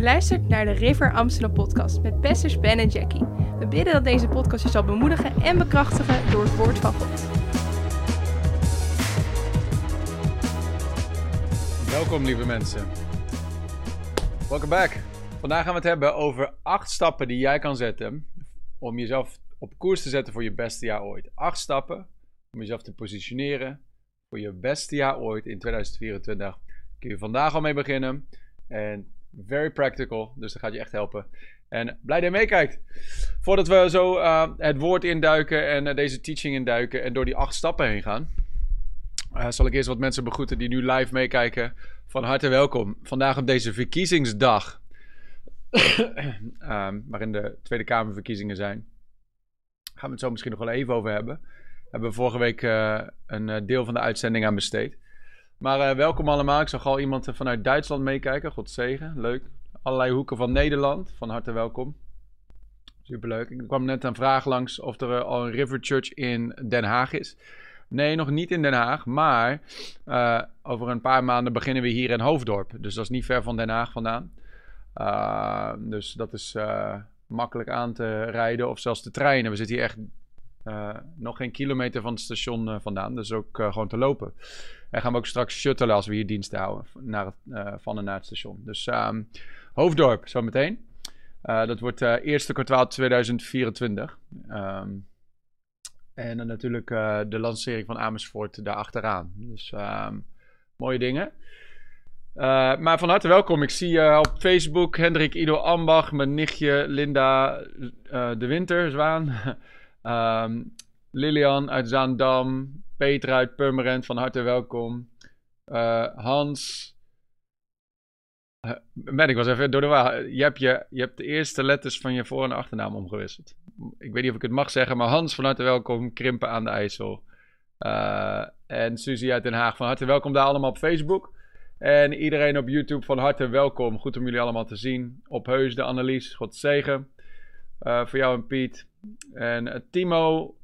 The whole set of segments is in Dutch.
Je luistert naar de River Amsterdam podcast met pastors Ben en Jackie. We bidden dat deze podcast je zal bemoedigen en bekrachtigen door het woord van God. Welkom lieve mensen. Welcome back. Vandaag gaan we het hebben over acht stappen die jij kan zetten om jezelf op koers te zetten voor je beste jaar ooit. Acht stappen om jezelf te positioneren voor je beste jaar ooit in 2024. Kun je vandaag al mee beginnen. En very practical, dus dat gaat je echt helpen. En blij dat je meekijkt. Voordat we zo uh, het woord induiken en uh, deze teaching induiken en door die acht stappen heen gaan, uh, zal ik eerst wat mensen begroeten die nu live meekijken. Van harte welkom. Vandaag op deze verkiezingsdag, um, waarin de Tweede Kamerverkiezingen zijn, gaan we het zo misschien nog wel even over hebben. We hebben vorige week een deel van de uitzending aan besteed. Maar uh, welkom allemaal. Ik zag al iemand vanuit Duitsland meekijken. God zegen. Leuk. Allerlei hoeken van Nederland. Van harte welkom. Superleuk. Ik kwam net een vraag langs of er al een River Church in Den Haag is. Nee, nog niet in Den Haag. Maar over een paar maanden beginnen we hier in Hoofddorp. Dus dat is niet ver van Den Haag vandaan. Dus dat is makkelijk aan te rijden of zelfs te treinen. We zitten hier echt nog geen kilometer van het station vandaan. Dus ook gewoon te lopen. En gaan we ook straks shuttelen als we hier dienst houden naar uh, van en naar het station. Dus um, Hoofddorp zometeen. Uh, dat wordt uh, eerste kwartaal 2024. Um, en dan natuurlijk de lancering van Amersfoort daarachteraan. Dus um, mooie dingen. maar van harte welkom. Ik zie op Facebook Hendrik Ido Ambach, mijn nichtje Linda de Winter, Zwaan. Lilian uit Zaandam, Peter uit Purmerend, van harte welkom. Uh, Hans. Ben ik was even door de war. Je hebt, je, je hebt de eerste letters van je voor- en achternaam omgewisseld. Ik weet niet of ik het mag zeggen, maar Hans, van harte welkom. Krimpen aan de IJssel. Uh, en Suzy uit Den Haag, van harte welkom daar allemaal op Facebook. En iedereen op YouTube, van harte welkom. Goed om jullie allemaal te zien. Op Heus, de Annelies, God zegen. voor jou en Piet. En Timo,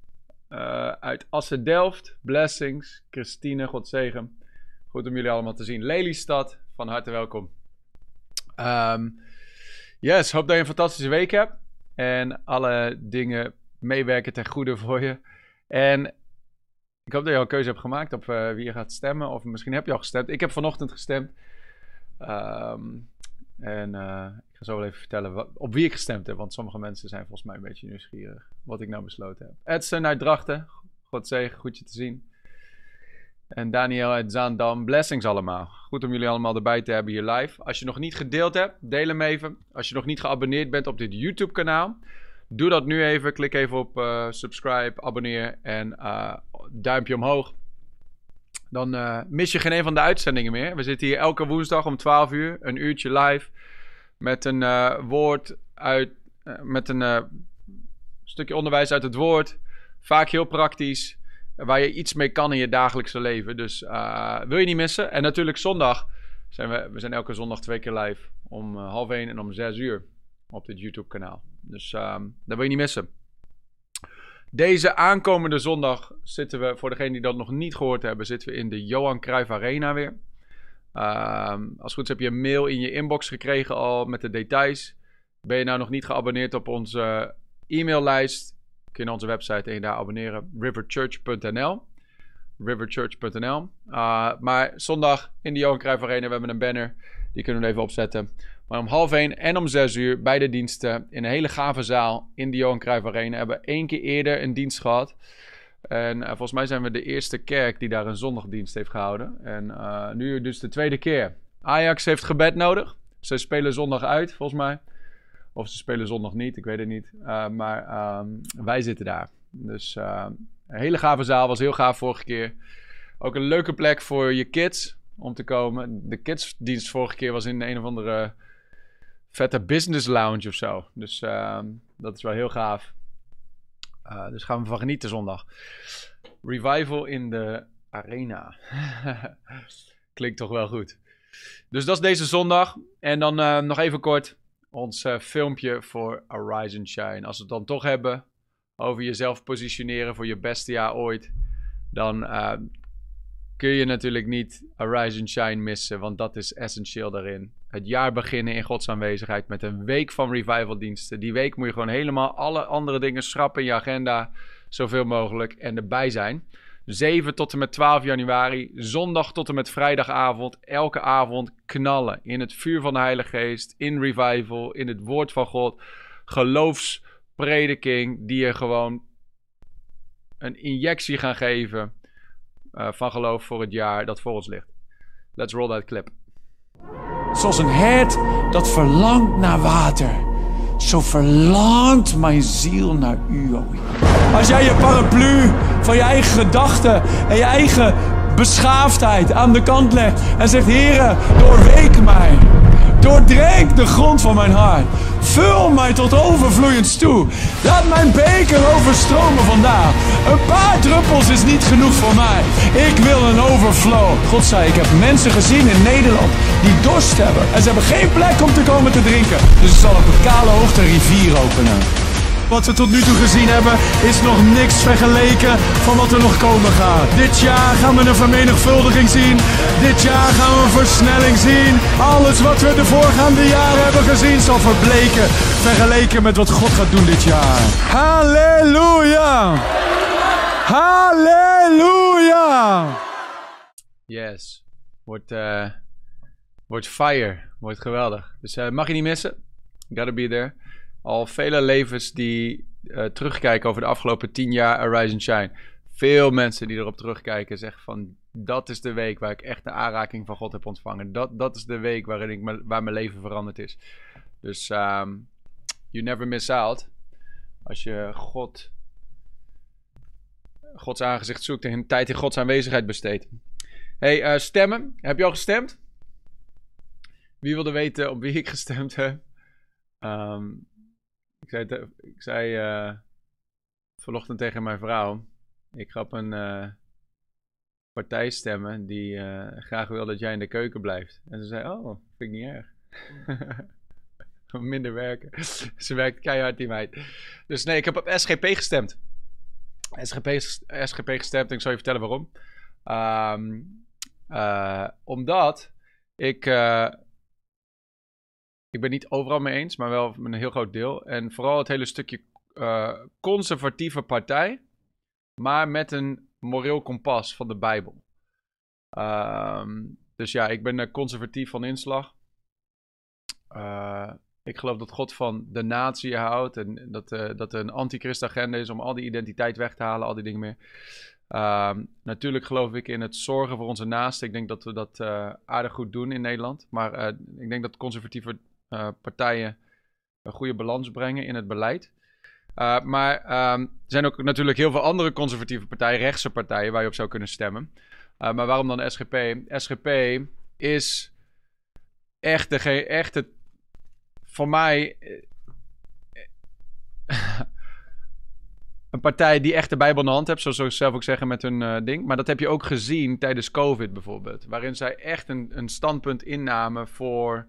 uh, uit Assen-Delft, Blessings, Christine, God zegen. Goed om jullie allemaal te zien. Lelystad, van harte welkom. Um, yes, hoop dat je een fantastische week hebt. En alle dingen meewerken ten goede voor je. En ik hoop dat je al een keuze hebt gemaakt op uh, wie je gaat stemmen. Of misschien heb je al gestemd. Ik heb vanochtend gestemd. Um, en ik ga zo wel even vertellen wat, op wie ik gestemd heb. Want sommige mensen zijn volgens mij een beetje nieuwsgierig. Wat ik nou besloten heb. Edson uit Drachten. God zegen, goed je te zien. En Daniel uit Zaandam. Blessings allemaal. Goed om jullie allemaal erbij te hebben hier live. Als je nog niet gedeeld hebt, deel hem even. Als je nog niet geabonneerd bent op dit YouTube kanaal. Doe dat nu even. Klik even op uh, subscribe, abonneer en uh, duimpje omhoog. Dan uh, mis je geen een van de uitzendingen meer. We zitten hier elke woensdag om 12 uur, een uurtje live. Met een uh, woord uit. Uh, met een stukje onderwijs uit het woord. Vaak heel praktisch. Waar je iets mee kan in je dagelijkse leven. Dus wil je niet missen. En natuurlijk zondag zijn we. We zijn elke zondag twee keer live. Om half één en om zes uur. Op dit YouTube kanaal. Dus dat wil je niet missen. Deze aankomende zondag zitten we, voor degenen die dat nog niet gehoord hebben, zitten we in de Johan Cruijff Arena weer. Um, als goed is heb je een mail in je inbox gekregen al met de details. Ben je nou nog niet geabonneerd op onze e-maillijst? Kun je onze website en je daar abonneren. riverchurch.nl riverchurch.nl uh, Maar zondag in de Johan Cruijff Arena, we een banner. Die kunnen we even opzetten. Maar om half één en om zes uur bij de diensten in een hele gave zaal in de Johan Cruijff Arena. Hebben we één keer eerder een dienst gehad. En uh, volgens mij zijn we de eerste kerk die daar een zondagdienst heeft gehouden. En uh, nu dus de tweede keer. Ajax heeft gebed nodig. Ze spelen zondag uit, volgens mij. Of ze spelen zondag niet, ik weet het niet. Uh, maar um, wij zitten daar. Dus een hele gave zaal, was heel gaaf vorige keer. Ook een leuke plek voor je kids om te komen. De kidsdienst vorige keer was in een of andere vette business lounge of zo. Dus uh, dat is wel heel gaaf. Uh, dus gaan we van genieten zondag. Revival in de arena. Klinkt toch wel goed. Dus dat is deze zondag. En dan uh, nog even kort ons uh, filmpje voor and Shine. Als we het dan toch hebben over jezelf positioneren voor je beste jaar ooit. Dan kun je natuurlijk niet Arise and Shine missen, want dat is essentieel daarin. Het jaar beginnen in Gods aanwezigheid met een week van revivaldiensten. Die week moet je gewoon helemaal alle andere dingen schrappen in je agenda, zoveel mogelijk, en erbij zijn. 7 tot en met 12 januari, zondag tot en met vrijdagavond, elke avond knallen in het vuur van de Heilige Geest, in revival, in het woord van God, geloofsprediking, die je gewoon een injectie gaan geven uh, van geloof voor het jaar dat voor ons ligt. Let's roll that clip. Zoals een hert dat verlangt naar water. Zo verlangt mijn ziel naar u, Als jij je paraplu van je eigen gedachten en je eigen beschaafdheid aan de kant legt en zegt: Heere, doorweek mij. Doordrenk de grond van mijn hart. Vul mij tot overvloeiend toe. Laat mijn beker overstromen vandaag. Een paar druppels is niet genoeg voor mij. Ik wil een overflow. God zei, ik heb mensen gezien in Nederland die dorst hebben. En ze hebben geen plek om te komen te drinken. Dus ik zal op een kale hoogte een rivier openen. Wat we tot nu toe gezien hebben is nog niks vergeleken van wat er nog komen gaat. Dit jaar gaan we een vermenigvuldiging zien. Dit jaar gaan we een versnelling zien. Alles wat we de voorgaande jaren hebben gezien zal verbleken. Vergeleken met wat God gaat doen dit jaar. Halleluja! Halleluja! Yes. Wordt, uh, wordt fire. Wordt geweldig. Dus uh, mag je niet missen. Gotta be there al vele levens die uh, terugkijken over de afgelopen tien jaar Arise and Shine. Veel mensen die erop terugkijken zeggen van dat is de week waar ik echt de aanraking van God heb ontvangen. Dat, dat is de week waarin ik waar mijn leven veranderd is. Dus um, you never miss out. Als je God, Gods aangezicht zoekt en tijd in Gods aanwezigheid besteedt. Hey, uh, stemmen. Heb je al gestemd? Wie wilde weten op wie ik gestemd heb? Um, ik zei, ik zei uh, vanochtend tegen mijn vrouw: Ik ga op een uh, partij stemmen die uh, graag wil dat jij in de keuken blijft. En ze zei: Oh, vind ik niet erg. Minder werken. ze werkt keihard, die meid. Dus nee, ik heb op SGP gestemd. SGP, SGP gestemd en ik zal je vertellen waarom. Um, omdat ik ik ben niet overal mee eens, maar wel met een heel groot deel. En vooral het hele stukje uh, conservatieve partij, maar met een moreel kompas van de Bijbel. Um, dus ja, ik ben conservatief van inslag. Uh, ik geloof dat God van de natie houdt en dat, uh, dat er een antichrist-agenda is om al die identiteit weg te halen, al die dingen meer. Um, natuurlijk geloof ik in het zorgen voor onze naasten. Ik denk dat we dat aardig goed doen in Nederland. Maar ik denk dat conservatieve partijen een goede balans brengen in het beleid. Uh, maar um, er zijn ook natuurlijk heel veel andere conservatieve partijen, rechtse partijen, waar je op zou kunnen stemmen. Uh, maar waarom dan SGP? SGP is echt, de, echt het, voor mij een partij die echt de Bijbel in de hand heeft, zoals ze zelf ook zeggen met hun ding. Maar dat heb je ook gezien tijdens COVID bijvoorbeeld, waarin zij echt een, een standpunt innamen voor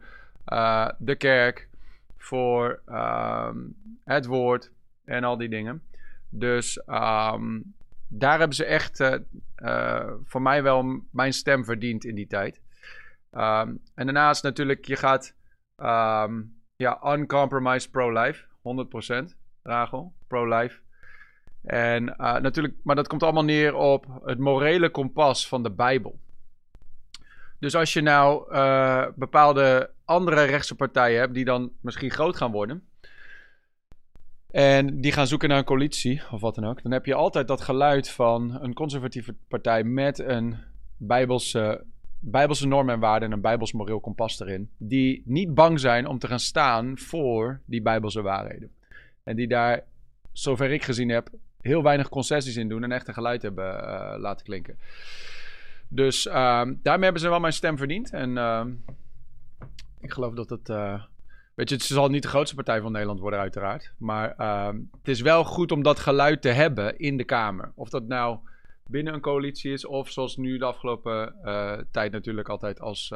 uh, de kerk, voor um, het woord en al die dingen. Dus um, daar hebben ze echt uh, uh, voor mij wel mijn stem verdiend in die tijd. Um, en daarnaast natuurlijk, je gaat ja, uncompromised pro-life, 100%, Rachel, pro-life. En natuurlijk, maar dat komt allemaal neer op het morele kompas van de Bijbel. Dus als je nou uh, bepaalde andere rechtse partijen hebt die dan misschien groot gaan worden. En die gaan zoeken naar een coalitie of wat dan ook. Dan heb je altijd dat geluid van een conservatieve partij met een bijbelse, bijbelse normen en waarden en een bijbels moreel kompas erin. Die niet bang zijn om te gaan staan voor die bijbelse waarheden. En die daar, zover ik gezien heb, heel weinig concessies in doen en echt een geluid hebben uh, laten klinken. Dus uh, daarmee hebben ze wel mijn stem verdiend. En uh, ik geloof dat het. Uh, weet je, het zal niet de grootste partij van Nederland worden, uiteraard. Maar ehm, het is wel goed om dat geluid te hebben in de Kamer. Of dat nou binnen een coalitie is, of zoals nu de afgelopen uh, tijd natuurlijk altijd als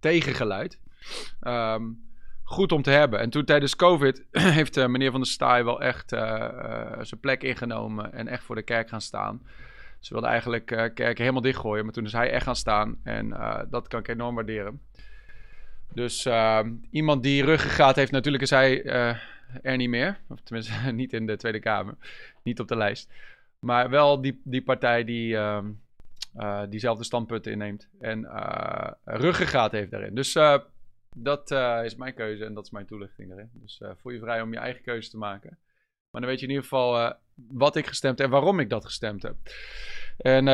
tegengeluid. goed om te hebben. En toen tijdens COVID heeft uh, meneer Van der Staaij wel echt zijn plek ingenomen en echt voor de kerk gaan staan. Ze wilden eigenlijk uh, kerken helemaal dichtgooien, maar toen is hij echt gaan staan. En uh, dat kan ik enorm waarderen. Dus uh, iemand die ruggengraat heeft, natuurlijk is hij uh, er niet meer. Of tenminste, niet in de Tweede Kamer. Niet op de lijst. Maar wel die, die partij die uh, diezelfde standpunten inneemt. En ruggengraat heeft daarin. Dus dat is mijn keuze en dat is mijn toelichting daarin. Dus voel je vrij om je eigen keuze te maken. Maar dan weet je in ieder geval wat ik gestemd en waarom ik dat gestemd heb. En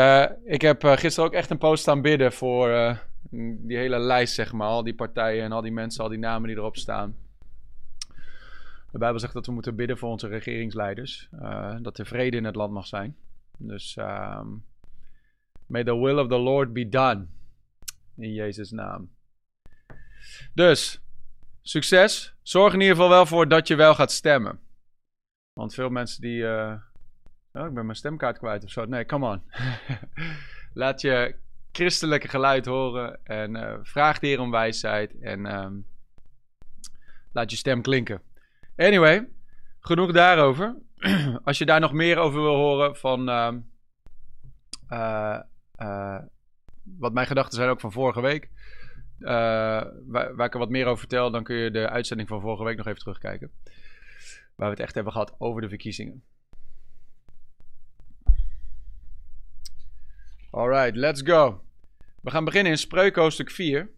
ik heb gisteren ook echt een post staan bidden voor die hele lijst, zeg maar. Al die partijen en al die mensen, al die namen die erop staan. De Bijbel zegt dat we moeten bidden voor onze regeringsleiders. Uh, dat er vrede in het land mag zijn. Dus um, may the will of the Lord be done. In Jezus' naam. Dus, succes. Zorg in ieder geval wel voor dat je wel gaat stemmen. Want veel mensen die... Uh, oh, ik ben mijn stemkaart kwijt of zo. Nee, come on. Laat je christelijke geluid horen. En uh, vraag de om wijsheid. En um, laat je stem klinken. Anyway, genoeg daarover. Als je daar nog meer over wil horen van uh, uh, wat mijn gedachten zijn ook van vorige week. Waar, waar, ik er wat meer over vertel, dan kun je de uitzending van vorige week nog even terugkijken. Waar we het echt hebben gehad over de verkiezingen. Alright, let's go. We gaan beginnen in hoofdstuk 4.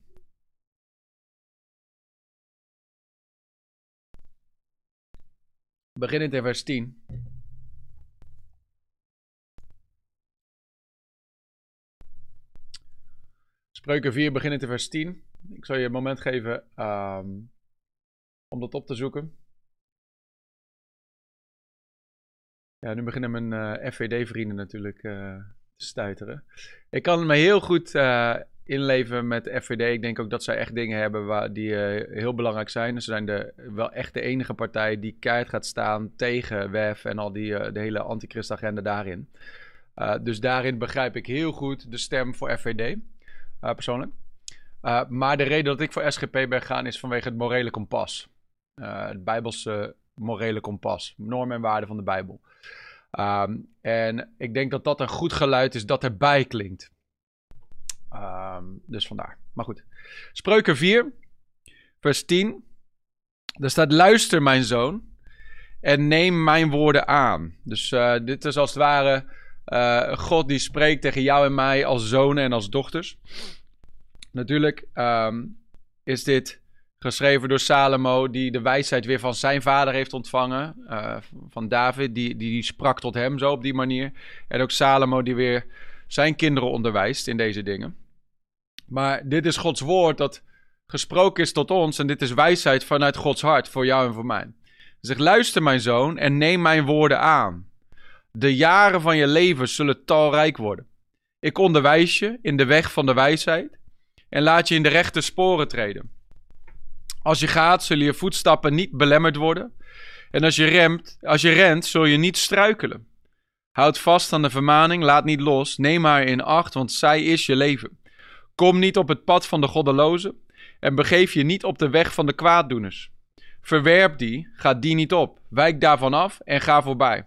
Beginnend in vers 10. Spreuken 4, beginnend in vers 10. Ik zal je een moment geven um, om dat op te zoeken. Ja, nu beginnen mijn uh, FVD-vrienden natuurlijk uh, te stuiteren. Ik kan me heel goed uh, inleven met FVD. Ik denk ook dat zij echt dingen hebben waar, die heel belangrijk zijn. Ze zijn de, wel echt de enige partij die keihard gaat staan tegen WEF en al die, de hele antichristagenda daarin. dus daarin begrijp ik heel goed de stem voor FVD, persoonlijk. maar de reden dat ik voor SGP ben gegaan is vanwege het morele kompas. het Bijbelse morele kompas. Normen en waarden van de Bijbel. Um, en ik denk dat dat een goed geluid is dat erbij klinkt. Um, dus vandaar. Maar goed. Spreuken 4, vers 10. Daar staat: Luister, mijn zoon, en neem mijn woorden aan. Dus uh, dit is als het ware uh, God die spreekt tegen jou en mij als zonen en als dochters. Natuurlijk um, is dit Geschreven door Salomo, die de wijsheid weer van zijn vader heeft ontvangen. Uh, van David, die, die, die sprak tot hem zo op die manier. En ook Salomo, die weer zijn kinderen onderwijst in deze dingen. Maar dit is Gods woord dat gesproken is tot ons. En dit is wijsheid vanuit Gods hart voor jou en voor mij. Zeg, luister mijn zoon en neem mijn woorden aan. De jaren van je leven zullen talrijk worden. Ik onderwijs je in de weg van de wijsheid en laat je in de rechte sporen treden. Als je gaat, zullen je voetstappen niet belemmerd worden. En als je, remt, als je rent, zul je niet struikelen. Houd vast aan de vermaning, laat niet los, neem haar in acht, want zij is je leven. Kom niet op het pad van de goddelozen en begeef je niet op de weg van de kwaaddoeners. Verwerp die, ga die niet op, wijk daarvan af en ga voorbij.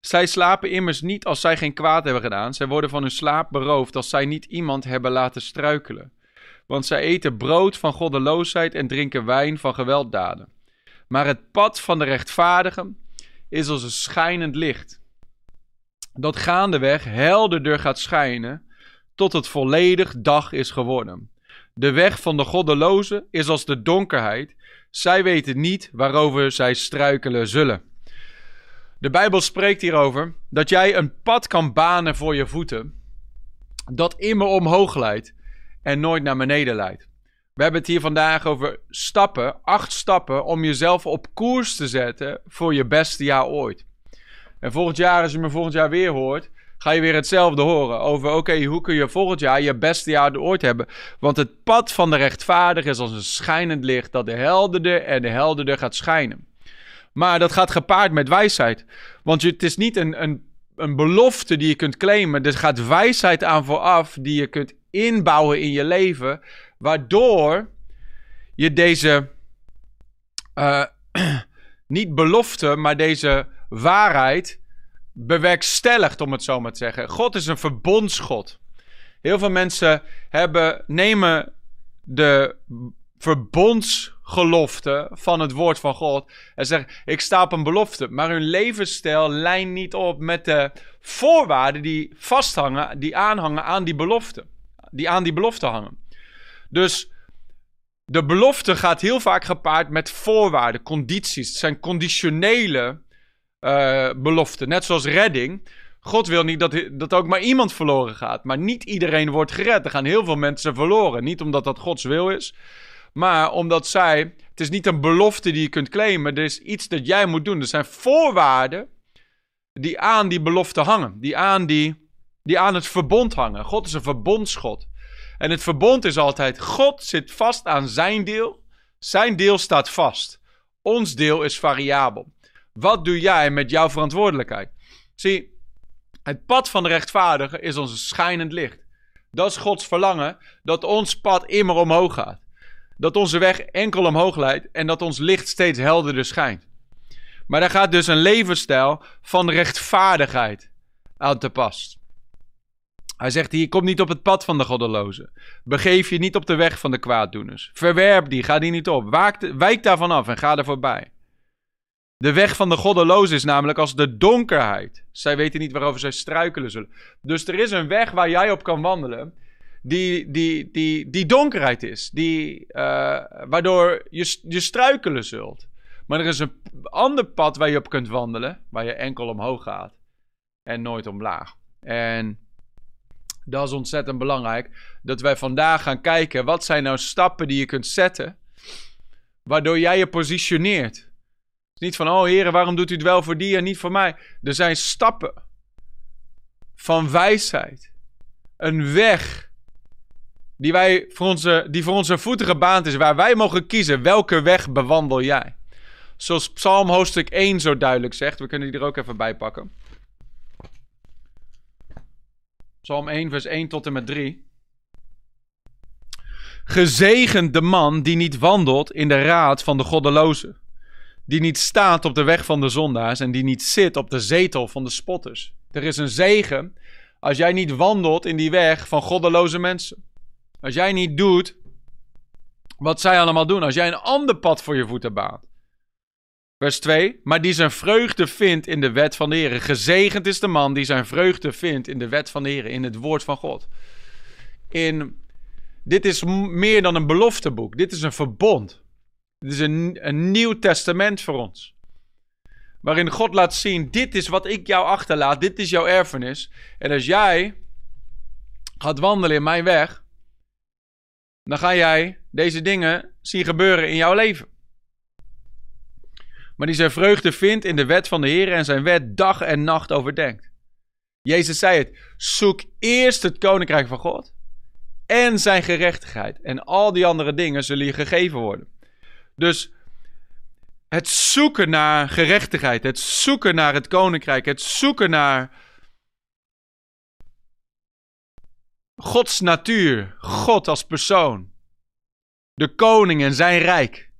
Zij slapen immers niet als zij geen kwaad hebben gedaan, zij worden van hun slaap beroofd als zij niet iemand hebben laten struikelen want zij eten brood van goddeloosheid en drinken wijn van gewelddaden. Maar het pad van de rechtvaardigen is als een schijnend licht, dat gaandeweg helderder gaat schijnen, tot het volledig dag is geworden. De weg van de goddelozen is als de donkerheid, zij weten niet waarover zij struikelen zullen. De Bijbel spreekt hierover dat jij een pad kan banen voor je voeten, dat immer omhoog leidt en nooit naar beneden leidt. We hebben het hier vandaag over stappen, acht stappen om jezelf op koers te zetten voor je beste jaar ooit. En volgend jaar, als je me volgend jaar weer hoort, ga je weer hetzelfde horen over, oké, hoe kun je volgend jaar je beste jaar ooit hebben? Want het pad van de rechtvaardige is als een schijnend licht dat de helderder en de helderder gaat schijnen. Maar dat gaat gepaard met wijsheid. Want het is niet een, een, een belofte die je kunt claimen. Er gaat wijsheid aan vooraf die je kunt inbouwen in je leven, waardoor je deze uh, niet belofte, maar deze waarheid bewerkstelligt, om het zo maar te zeggen. God is een verbondsgod. Heel veel mensen hebben, nemen de verbondsgelofte van het woord van God en zeggen: Ik sta op een belofte. Maar hun levensstijl lijnt niet op met de voorwaarden die vasthangen, die aanhangen aan die belofte. Die aan die belofte hangen. Dus de belofte gaat heel vaak gepaard met voorwaarden, condities. Het zijn conditionele uh, beloften, net zoals redding. God wil niet dat, dat ook maar iemand verloren gaat. Maar niet iedereen wordt gered. Er gaan heel veel mensen verloren. Niet omdat dat Gods wil is. Maar omdat zij. Het is niet een belofte die je kunt claimen. Er is iets dat jij moet doen. Er zijn voorwaarden die aan die belofte hangen. Die aan, die, die aan het verbond hangen. God is een verbondsgod. En het verbond is altijd: God zit vast aan zijn deel. Zijn deel staat vast. Ons deel is variabel. Wat doe jij met jouw verantwoordelijkheid? Zie, het pad van de rechtvaardige is ons schijnend licht. Dat is Gods verlangen, dat ons pad immer omhoog gaat. Dat onze weg enkel omhoog leidt en dat ons licht steeds helderder schijnt. Maar daar gaat dus een levensstijl van rechtvaardigheid aan te pas. Hij zegt hier, kom niet op het pad van de goddelozen. Begeef je niet op de weg van de kwaaddoeners. Verwerp die, ga die niet op. wijk daarvan af en ga er voorbij. De weg van de goddelozen is namelijk als de donkerheid. Zij weten niet waarover zij struikelen zullen. Dus er is een weg waar jij op kan wandelen. Die, die, die, die donkerheid is. Die, uh, waardoor je, je struikelen zult. Maar er is een ander pad waar je op kunt wandelen. Waar je enkel omhoog gaat. En nooit omlaag. En dat is ontzettend belangrijk. Dat wij vandaag gaan kijken. Wat zijn nou stappen die je kunt zetten. Waardoor jij je positioneert niet van, oh heren, waarom doet u het wel voor die en niet voor mij? Er zijn stappen van wijsheid. Een weg die, wij voor onze, die voor onze voeten gebaand is, waar wij mogen kiezen welke weg bewandel jij. Zoals Psalm hoofdstuk 1 zo duidelijk zegt. We kunnen die er ook even bij pakken. Psalm 1, vers 1 tot en met 3. Gezegend de man die niet wandelt in de raad van de goddelozen die niet staat op de weg van de zondaars en die niet zit op de zetel van de spotters. Er is een zegen als jij niet wandelt in die weg van goddeloze mensen. Als jij niet doet wat zij allemaal doen. Als jij een ander pad voor je voeten baat. Vers 2. Maar die zijn vreugde vindt in de wet van de Heer. Gezegend is de man die zijn vreugde vindt in de wet van de Heer. In het woord van God. In, dit is meer dan een belofteboek. Dit is een verbond. Dit is een, een nieuw testament voor ons. Waarin God laat zien: dit is wat ik jou achterlaat, dit is jouw erfenis. En als jij gaat wandelen in mijn weg, dan ga jij deze dingen zien gebeuren in jouw leven. Maar die zijn vreugde vindt in de wet van de Heer en zijn wet dag en nacht overdenkt. Jezus zei het: zoek eerst het koninkrijk van God en zijn gerechtigheid. En al die andere dingen zullen je gegeven worden. Dus het zoeken naar gerechtigheid, het zoeken naar het koninkrijk, het zoeken naar Gods natuur, God als persoon, de koning en zijn rijk,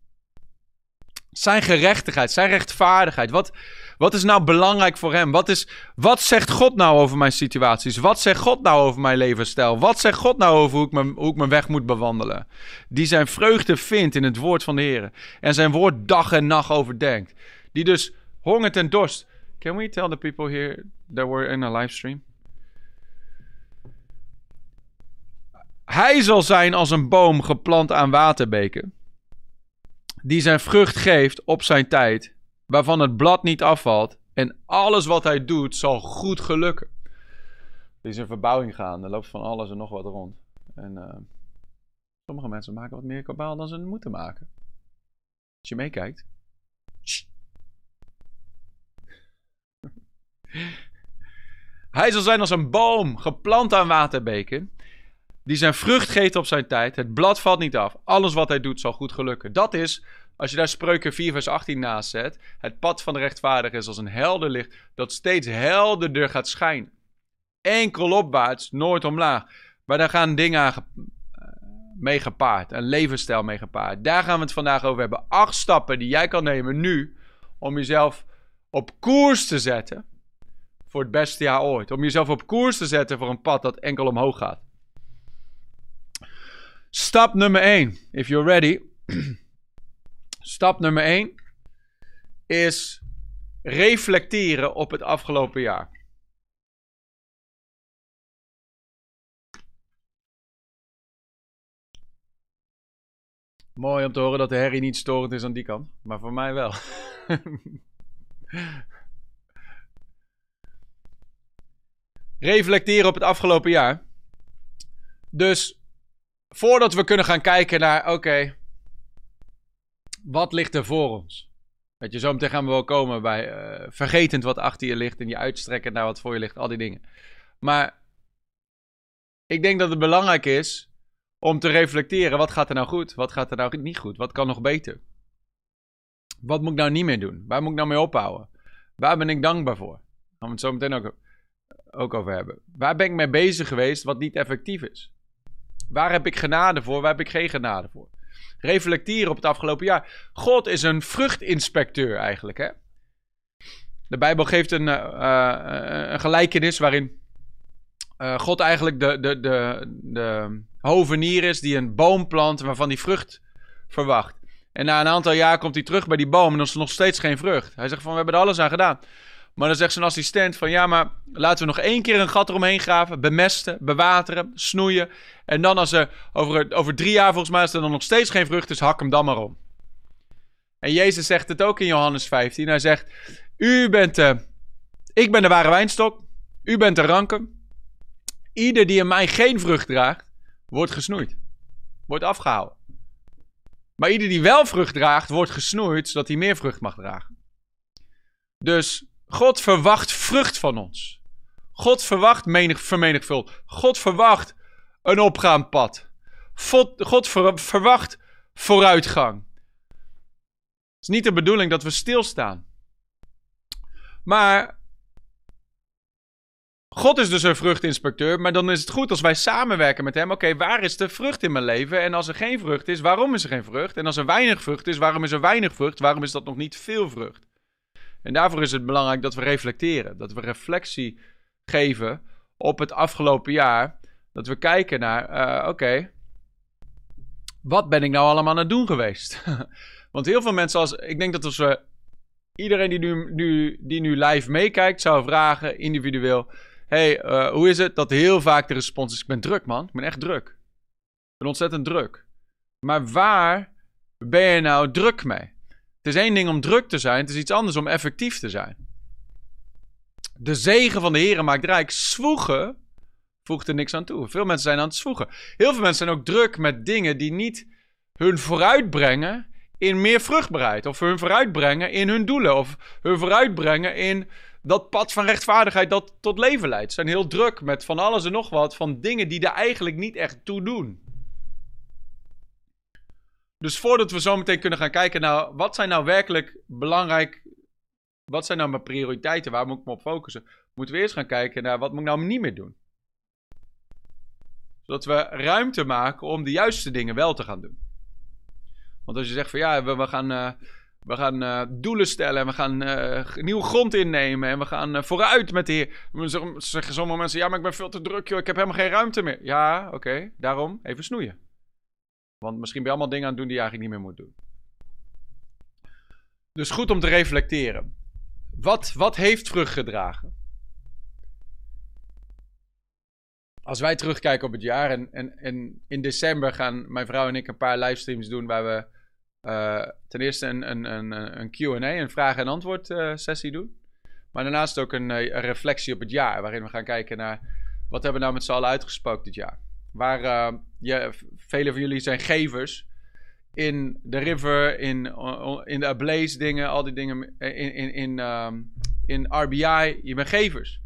zijn gerechtigheid, zijn rechtvaardigheid. Wat, wat is nou belangrijk voor hem? Wat, is, wat zegt God nou over mijn situaties? Wat zegt God nou over mijn levensstijl? Wat zegt God nou over hoe ik, mijn, hoe ik mijn weg moet bewandelen? Die zijn vreugde vindt in het woord van de Heer. En zijn woord dag en nacht overdenkt. Die dus hongert en dorst. Can we tell the people here that we're in a livestream? Hij zal zijn als een boom geplant aan waterbeken, die zijn vrucht geeft op zijn tijd waarvan het blad niet afvalt en alles wat hij doet zal goed gelukken. Er is een verbouwing gaan, er loopt van alles en nog wat rond. En uh, sommige mensen maken wat meer kabaal dan ze moeten maken. Als je meekijkt. Hij zal zijn als een boom, geplant aan waterbeken, die zijn vrucht geeft op zijn tijd. Het blad valt niet af. Alles wat hij doet zal goed gelukken. Dat is als je daar spreuken 4 vers 18 naast zet. Het pad van de rechtvaardige is als een helder licht dat steeds helderder gaat schijnen. Enkel opwaarts, nooit omlaag. Maar daar gaan dingen eh, mee gepaard. Een levensstijl mee gepaard. Daar gaan we het vandaag over hebben. Acht stappen die jij kan nemen nu om jezelf op koers te zetten voor het beste jaar ooit. Om jezelf op koers te zetten voor een pad dat enkel omhoog gaat. Stap nummer 1, if you're ready. Stap nummer 1 is reflecteren op het afgelopen jaar. Mooi om te horen dat de herrie niet storend is aan die kant, maar voor mij wel. Reflecteren op het afgelopen jaar. Dus voordat we kunnen gaan kijken naar, oké, wat ligt er voor ons? Weet je, zo meteen gaan we wel komen bij uh, vergetend wat achter je ligt en je uitstrekken naar wat voor je ligt, al die dingen. Maar ik denk dat het belangrijk is om te reflecteren, wat gaat er nou goed? Wat gaat er nou niet goed? Wat kan nog beter? Wat moet ik nou niet meer doen? Waar moet ik nou mee ophouden? Waar ben ik dankbaar voor? Daar gaan we het zo meteen ook, ook over hebben. Waar ben ik mee bezig geweest wat niet effectief is? Waar heb ik genade voor? Waar heb ik geen genade voor? Reflecteren op het afgelopen jaar. God is een vruchtinspecteur eigenlijk. Hè? De Bijbel geeft een, uh, een gelijkenis waarin uh, God eigenlijk de, de, de, de hovenier is die een boom plant waarvan die vrucht verwacht. En na een aantal jaar komt hij terug bij die boom en dan is er nog steeds geen vrucht. Hij zegt van we hebben er alles aan gedaan. Maar dan zegt zijn assistent van ja, maar laten we nog één keer een gat eromheen graven, bemesten, bewateren, snoeien. En dan als er over, over drie jaar volgens mij is er dan nog steeds geen vrucht, dus hak hem dan maar om. En Jezus zegt het ook in Johannes 15. Hij zegt, u bent de, ik ben de ware wijnstok, u bent de ranken. Ieder die in mij geen vrucht draagt, wordt gesnoeid. Wordt afgehouden. Maar ieder die wel vrucht draagt, wordt gesnoeid, zodat hij meer vrucht mag dragen. Dus God verwacht vrucht van ons. God verwacht menig, vermenigvuld. God verwacht een opgaand pad. God, God verwacht vooruitgang. Het is niet de bedoeling dat we stilstaan. Maar God is dus een vruchtinspecteur, maar dan is het goed als wij samenwerken met hem. Oké, waar is de vrucht in mijn leven? En als er geen vrucht is, waarom is er geen vrucht? En als er weinig vrucht is, waarom is er weinig vrucht? Waarom is dat nog niet veel vrucht? En daarvoor is het belangrijk dat we reflecteren. Dat we reflectie geven op het afgelopen jaar. Dat we kijken naar, uh, oké, wat ben ik nou allemaal aan het doen geweest? Want heel veel mensen, als, ik denk dat als we iedereen die nu, die nu live meekijkt, zou vragen, individueel hey, uh, hoe is het? Dat heel vaak de respons is, ik ben druk man, ik ben echt druk. Ik ben ontzettend druk. Maar waar ben je nou druk mee? Het is één ding om druk te zijn, het is iets anders om effectief te zijn. De zegen van de Heer maakt rijk. Zwoegen voegt er niks aan toe. Veel mensen zijn aan het zwoegen. Heel veel mensen zijn ook druk met dingen die niet hun vooruitbrengen in meer vruchtbaarheid. Of hun vooruitbrengen in hun doelen. Of hun vooruitbrengen in dat pad van rechtvaardigheid dat tot leven leidt. Ze zijn heel druk met van alles en nog wat, van dingen die er eigenlijk niet echt toe doen. Dus voordat we zo meteen kunnen gaan kijken naar wat zijn nou werkelijk belangrijk, wat zijn nou mijn prioriteiten, waar moet ik me op focussen, moeten we eerst gaan kijken naar wat moet ik nou niet meer doen. Zodat we ruimte maken om de juiste dingen wel te gaan doen. Want als je zegt van ja, we, we gaan... Uh, we gaan uh, doelen stellen en we gaan uh, nieuwe grond innemen en we gaan vooruit met de Heer. Zeggen sommige mensen, ja, maar ik ben veel te druk, joh, ik heb helemaal geen ruimte meer. Ja, oké, daarom even snoeien. Want misschien ben je allemaal dingen aan het doen die je eigenlijk niet meer moet doen. Dus goed om te reflecteren. Wat, wat heeft vrucht gedragen? Als wij terugkijken op het jaar en, en, en in december gaan mijn vrouw en ik een paar livestreams doen waar we uh, ten eerste een, een, een, een QA, een vraag- en antwoord uh, sessie doen. Maar daarnaast ook een, eh, een, reflectie op het jaar, waarin we gaan kijken naar wat hebben we nou met z'n allen uitgesproken dit jaar. Waar uh, ja, vele van jullie zijn gevers in de river, in, in de Ablaze dingen, al die dingen, in, in, in, um, in RBI. Je bent gevers.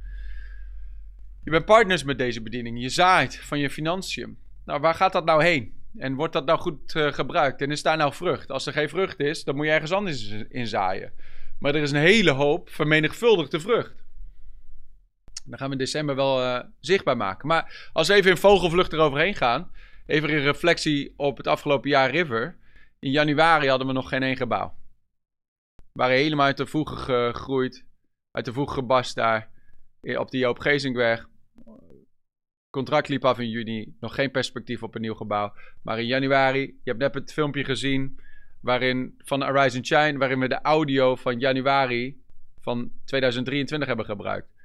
Je bent partners met deze bediening. Je zaait van je financiën. Nou, waar gaat dat nou heen? En wordt dat nou goed uh, gebruikt? En is daar nou vrucht? Als er geen vrucht is, dan moet je ergens anders in zaaien. Maar er is een hele hoop vermenigvuldigde vrucht. Dan gaan we in december wel uh, zichtbaar maken. Maar als we even in vogelvlucht eroverheen gaan. Even een reflectie op het afgelopen jaar River. In januari hadden we nog geen één gebouw. We waren helemaal uit de voegen gegroeid. Uit de voegen gebast daar. eh, op de Joop Geesingweg. Contract liep af in juni. Nog geen perspectief op een nieuw gebouw. Maar in januari, je hebt net het filmpje gezien. Waarin, van and Shine. Waarin we de audio van januari van 2023 hebben gebruikt.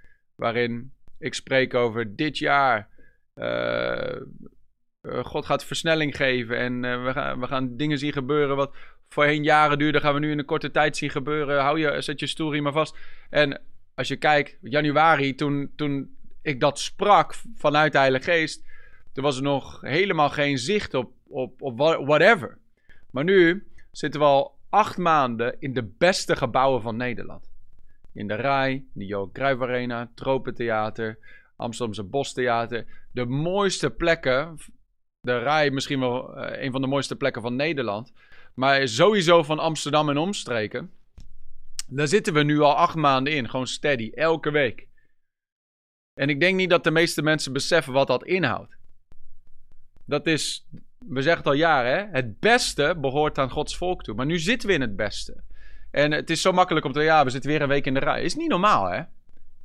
Waarin ik spreek over dit jaar. eh, eh, God gaat versnelling geven. En eh, we, gaan, we gaan dingen zien gebeuren. Wat voorheen jaren duurde. Gaan we nu in een korte tijd zien gebeuren. Hou je, zet je stoelriem maar vast. En als je kijkt, januari, toen, toen ik dat sprak vanuit de Heilige Geest. Toen was er nog helemaal geen zicht op, op, op wha- whatever. Maar nu zitten we al acht maanden in de beste gebouwen van Nederland. In de Rai, de Johan Cruijff Arena, Tropentheater, Amsterdamse Bostheater. De mooiste plekken. De Rai misschien wel eh, een van de mooiste plekken van Nederland. Maar sowieso van Amsterdam en omstreken. Daar zitten we nu al acht maanden in. Gewoon steady, elke week. En ik denk niet dat de meeste mensen beseffen wat dat inhoudt. Dat is, we zeggen het al jaren, hè? het beste behoort aan Gods volk toe. Maar nu zitten we in het beste. En het is zo makkelijk om te ja, we zitten weer een week in de rij. Is niet normaal, hè?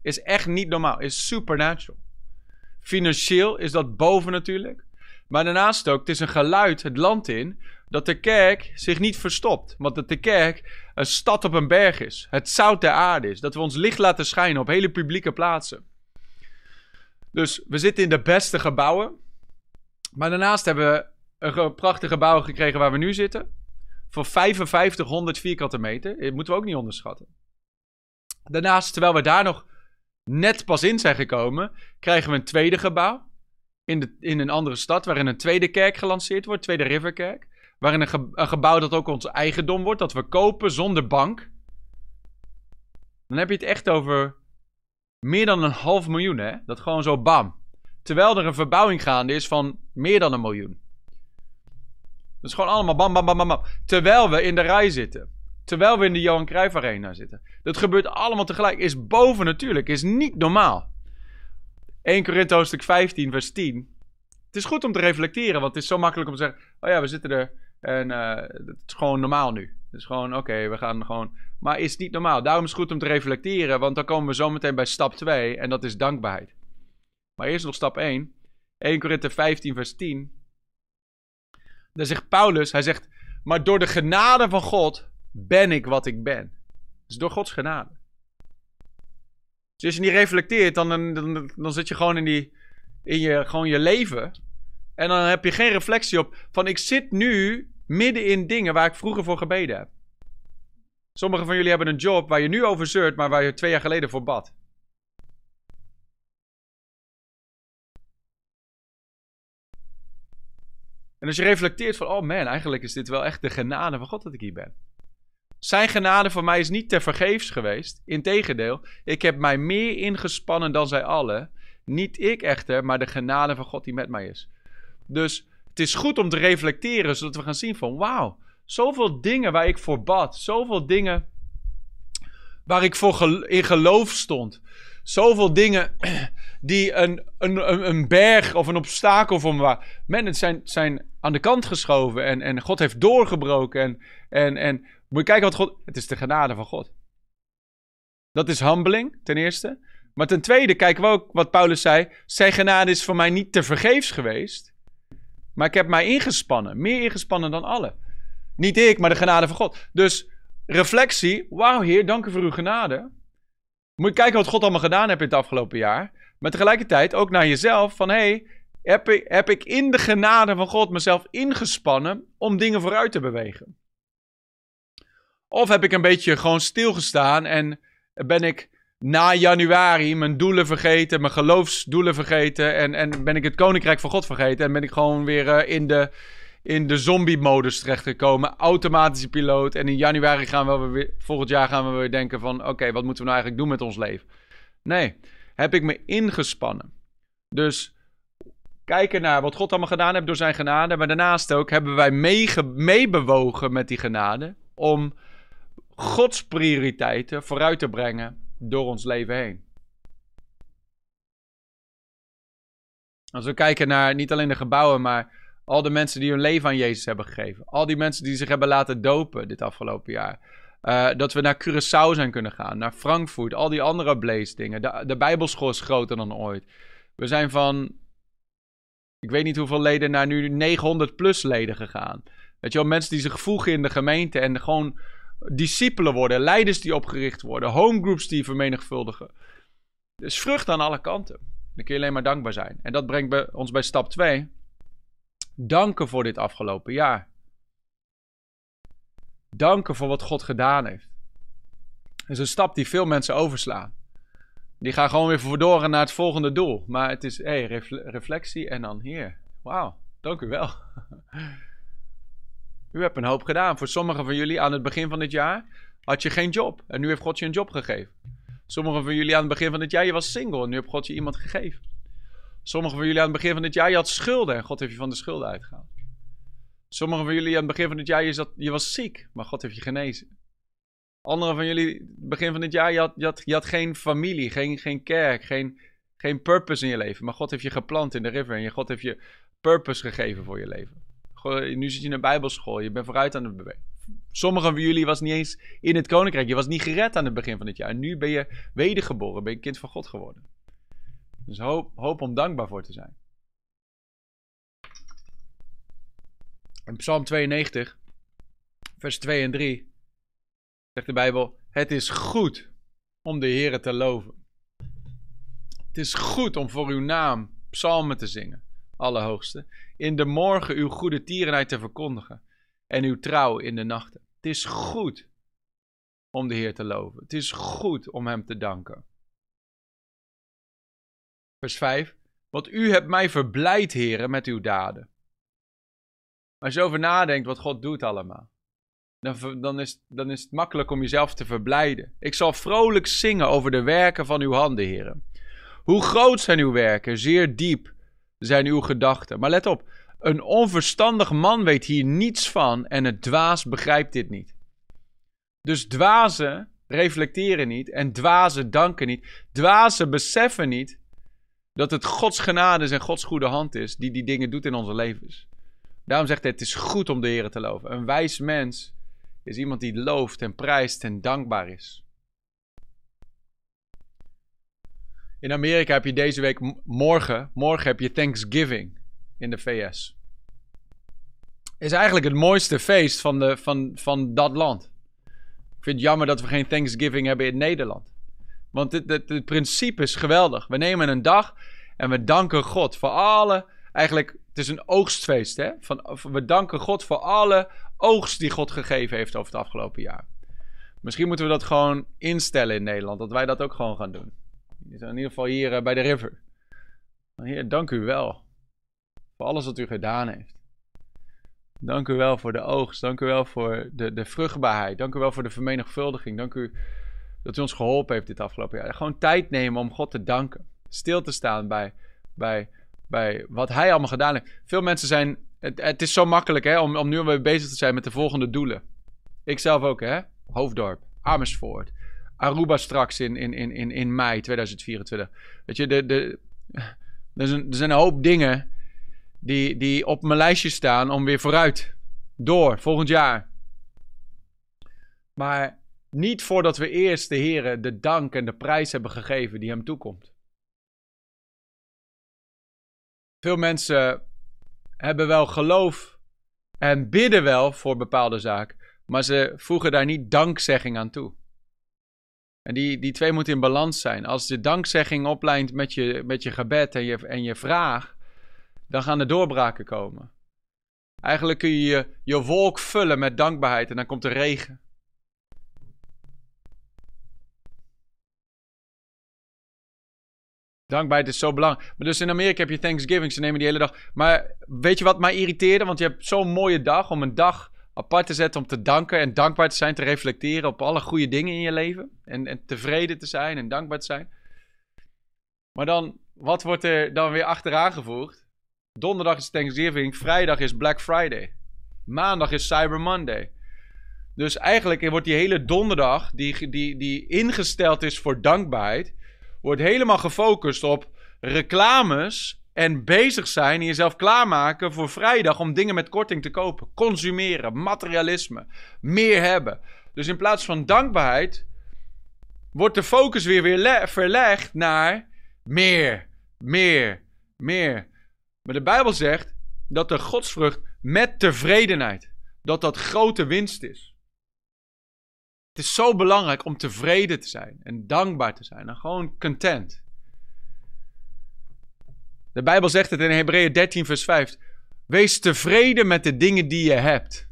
Is echt niet normaal. Is supernatural. Financieel is dat boven natuurlijk. Maar daarnaast ook, het is een geluid het land in dat de kerk zich niet verstopt. Want dat de kerk een stad op een berg is. Het zout der aarde is. Dat we ons licht laten schijnen op hele publieke plaatsen. Dus we zitten in de beste gebouwen. Maar daarnaast hebben we een prachtig gebouw gekregen waar we nu zitten. Voor 5500 vierkante meter. Dat moeten we ook niet onderschatten. Daarnaast, terwijl we daar nog net pas in zijn gekomen, krijgen we een tweede gebouw. In, de, in een andere stad, waarin een tweede kerk gelanceerd wordt, Tweede Riverkerk. Waarin een, een gebouw dat ook ons eigendom wordt, dat we kopen zonder bank. Dan heb je het echt over meer dan een half miljoen, hè? Dat gewoon zo bam. Terwijl er een verbouwing gaande is van meer dan een miljoen. Dat is gewoon allemaal bam, bam, bam, bam, bam. Terwijl we in de rij zitten. Terwijl we in de Johan Cruijff Arena zitten. Dat gebeurt allemaal tegelijk. Is boven natuurlijk. Is niet normaal. 1 Korinthe hoofdstuk 15 vers 10. Het is goed om te reflecteren. Want het is zo makkelijk om te zeggen. Oh ja, we zitten er. En eh, het is gewoon normaal nu. Het is gewoon oké, we gaan gewoon... Maar is niet normaal. Daarom is het goed om te reflecteren. Want dan komen we zo meteen bij stap 2. En dat is dankbaarheid. Maar eerst nog stap 1. 1 Korinthe 15 vers 10. Daar zegt Paulus, hij zegt, maar door de genade van God ben ik wat ik ben. Dus door Gods genade. Dus als je niet reflecteert, dan, dan, dan, dan zit je gewoon in, die, in je, gewoon je leven. En dan heb je geen reflectie op van ik zit nu midden in dingen waar ik vroeger voor gebeden heb. Sommigen van jullie hebben een job waar je nu over zeurt, maar waar je twee jaar geleden voor bad. En als je reflecteert van, oh man, eigenlijk is dit wel echt de genade van God dat ik hier ben. Zijn genade voor mij is niet te vergeefs geweest. Integendeel, ik heb mij meer ingespannen dan zij allen. Niet ik echter, maar de genade van God die met mij is. Dus het is goed om te reflecteren, zodat we gaan zien van, wauw, zoveel dingen waar ik voor bad. Zoveel dingen waar ik voor in geloof stond. Zoveel dingen die een, een, een- berg of een obstakel voor me waren. Men, zijn, zijn aan de kant geschoven en, en God heeft doorgebroken. En, en, en moet je kijken wat God... Het is de genade van God. Dat is humbling, ten eerste. Maar ten tweede kijken we ook wat Paulus zei. Zijn genade is voor mij niet te vergeefs geweest. Maar ik heb mij ingespannen. Meer ingespannen dan allen. Niet ik, maar de genade van God. Dus reflectie. Wauw, Heer, dank u voor uw genade. Moet je kijken wat God allemaal gedaan heeft in het afgelopen jaar. Maar tegelijkertijd ook naar jezelf. Van hey, heb, ik, heb ik in de genade van God mezelf ingespannen om dingen vooruit te bewegen? Of heb ik een beetje gewoon stilgestaan en ben ik na januari mijn doelen vergeten, mijn geloofsdoelen vergeten en, en ben ik het koninkrijk van God vergeten en ben ik gewoon weer eh, in de, in de zombie-modus terechtgekomen, automatische piloot en in januari gaan we weer, volgend jaar gaan we weer denken van oké, wat moeten we nou eigenlijk doen met ons leven? Nee, heb ik me ingespannen. Dus kijken naar wat God allemaal gedaan heeft door zijn genade, maar daarnaast ook hebben wij meebewogen met die genade om Gods prioriteiten vooruit te brengen door ons leven heen. Als we kijken naar niet alleen de gebouwen, maar al de mensen die hun leven aan Jezus hebben gegeven. Al die mensen die zich hebben laten dopen dit afgelopen jaar. Uh, dat we naar Curaçao zijn kunnen gaan, naar Frankfurt, al die andere Blaze dingen. De, de Bijbelschool is groter dan ooit. We zijn van, ik weet niet hoeveel leden, naar nu 900 plus leden gegaan. Weet je wel, mensen die zich voegen in de gemeente en gewoon discipelen worden, leiders die opgericht worden, homegroups die vermenigvuldigen. Dus vrucht aan alle kanten. Dan kun je alleen maar dankbaar zijn. En dat brengt ons bij stap 2. Danken voor dit afgelopen jaar. Danken voor wat God gedaan heeft. Dat is een stap die veel mensen overslaan. Die gaan gewoon weer verdoren naar het volgende doel. Maar het is hey, reflectie en dan hier. Wauw, dank u wel. U hebt een hoop gedaan. Voor sommigen van jullie aan het begin van dit jaar had je geen job. En nu heeft God je een job gegeven. Sommigen van jullie aan het begin van dit jaar, je was single en nu heeft God je iemand gegeven. Sommigen van jullie aan het begin van dit jaar, je had schulden en God heeft je van de schulden uitgehaald. Sommigen van jullie aan het begin van dit jaar, je, zat, je was ziek, maar God heeft je genezen. Anderen van jullie, begin van dit jaar, je had, je had, geen familie, geen, geen kerk, geen, geen purpose in je leven. Maar God heeft je geplant in de river en God heeft je purpose gegeven voor je leven. Nu zit je in een bijbelschool, je bent vooruit aan het. Sommigen van jullie was niet eens in het koninkrijk. Je was niet gered aan het begin van dit jaar. En nu ben je wedergeboren, ben je kind van God geworden. Dus hoop, hoop om dankbaar voor te zijn. In Psalm 92, vers 2 en 3, zegt de Bijbel: Het is goed om de Heer te loven. Het is goed om voor uw naam psalmen te zingen, Allerhoogste. In de morgen uw goede tierenheid te verkondigen en uw trouw in de nachten. Het is goed om de Heer te loven. Het is goed om Hem te danken. Vers 5. Want u hebt mij verblijd, heren, met uw daden. Als je over nadenkt wat God doet allemaal, dan, dan, is, dan is het makkelijk om jezelf te verblijden. Ik zal vrolijk zingen over de werken van uw handen, heren. Hoe groot zijn uw werken, zeer diep zijn uw gedachten. Maar let op, een onverstandig man weet hier niets van en het dwaas begrijpt dit niet. Dus dwazen reflecteren niet en dwazen danken niet. Dwazen beseffen niet dat het Gods genade en Gods goede hand is die die dingen doet in onze levens. Daarom zegt hij, het is goed om de Heer te loven. Een wijs mens is iemand die looft en prijst en dankbaar is. In Amerika heb je deze week morgen, morgen heb je Thanksgiving in de VS. Is eigenlijk het mooiste feest van, de, van, van dat land. Ik vind het jammer dat we geen Thanksgiving hebben in Nederland. Want het, het, principe is geweldig. We nemen een dag en we danken God voor alle. Eigenlijk, het is een oogstfeest. Hè? Van, we danken God voor alle oogst die God gegeven heeft over het afgelopen jaar. Misschien moeten we dat gewoon instellen in Nederland. Dat wij dat ook gewoon gaan doen. In ieder geval hier eh, bij de river. Heer, dank u wel voor alles wat u gedaan heeft. Dank u wel voor de oogst. Dank u wel voor de, de vruchtbaarheid. Dank u wel voor de vermenigvuldiging. Dank u dat u ons geholpen heeft dit afgelopen jaar. Gewoon tijd nemen om God te danken. Stil te staan bij, bij, bij wat hij allemaal gedaan heeft. Veel mensen zijn. Het, het is zo makkelijk hè, om, om nu weer bezig te zijn met de volgende doelen. Ik zelf ook, hè? Hoofddorp, Amersfoort, Aruba straks in, in, in, in, in mei 2024. Weet je, de, de, er, zijn, er zijn een hoop dingen die, die op mijn lijstje staan om weer vooruit. Door, volgend jaar. Maar niet voordat we eerst de Heer de dank en de prijs hebben gegeven die hem toekomt. Veel mensen hebben wel geloof en bidden wel voor bepaalde zaken, maar ze voegen daar niet dankzegging aan toe. En die, die twee moeten in balans zijn. Als de dankzegging oplijnt met je, met je gebed en je, en je vraag, dan gaan er doorbraken komen. Eigenlijk kun je, je je wolk vullen met dankbaarheid en dan komt er regen. Dankbaarheid is zo belangrijk. Maar dus in Amerika heb je Thanksgiving, ze nemen die hele dag. Maar weet je wat mij irriteerde? Want je hebt zo'n mooie dag om een dag apart te zetten om te danken en dankbaar te zijn, te reflecteren op alle goede dingen in je leven. En, en tevreden te zijn en dankbaar te zijn. Maar dan, wat wordt er dan weer achteraan gevoegd? Donderdag is Thanksgiving, vrijdag is Black Friday. Maandag is Cyber Monday. Dus eigenlijk wordt die hele donderdag, die, die, die ingesteld is voor dankbaarheid, wordt helemaal gefocust op reclames En bezig zijn en jezelf klaarmaken voor vrijdag om dingen met korting te kopen. Consumeren, materialisme, meer hebben. Dus in plaats van dankbaarheid wordt de focus weer, weer verlegd naar meer, meer, meer. Maar de Bijbel zegt dat de godsvrucht met tevredenheid, dat dat grote winst is. Het is zo belangrijk om tevreden te zijn en dankbaar te zijn en gewoon content. De Bijbel zegt het in Hebreeën 13, vers 5. Wees tevreden met de dingen die je hebt.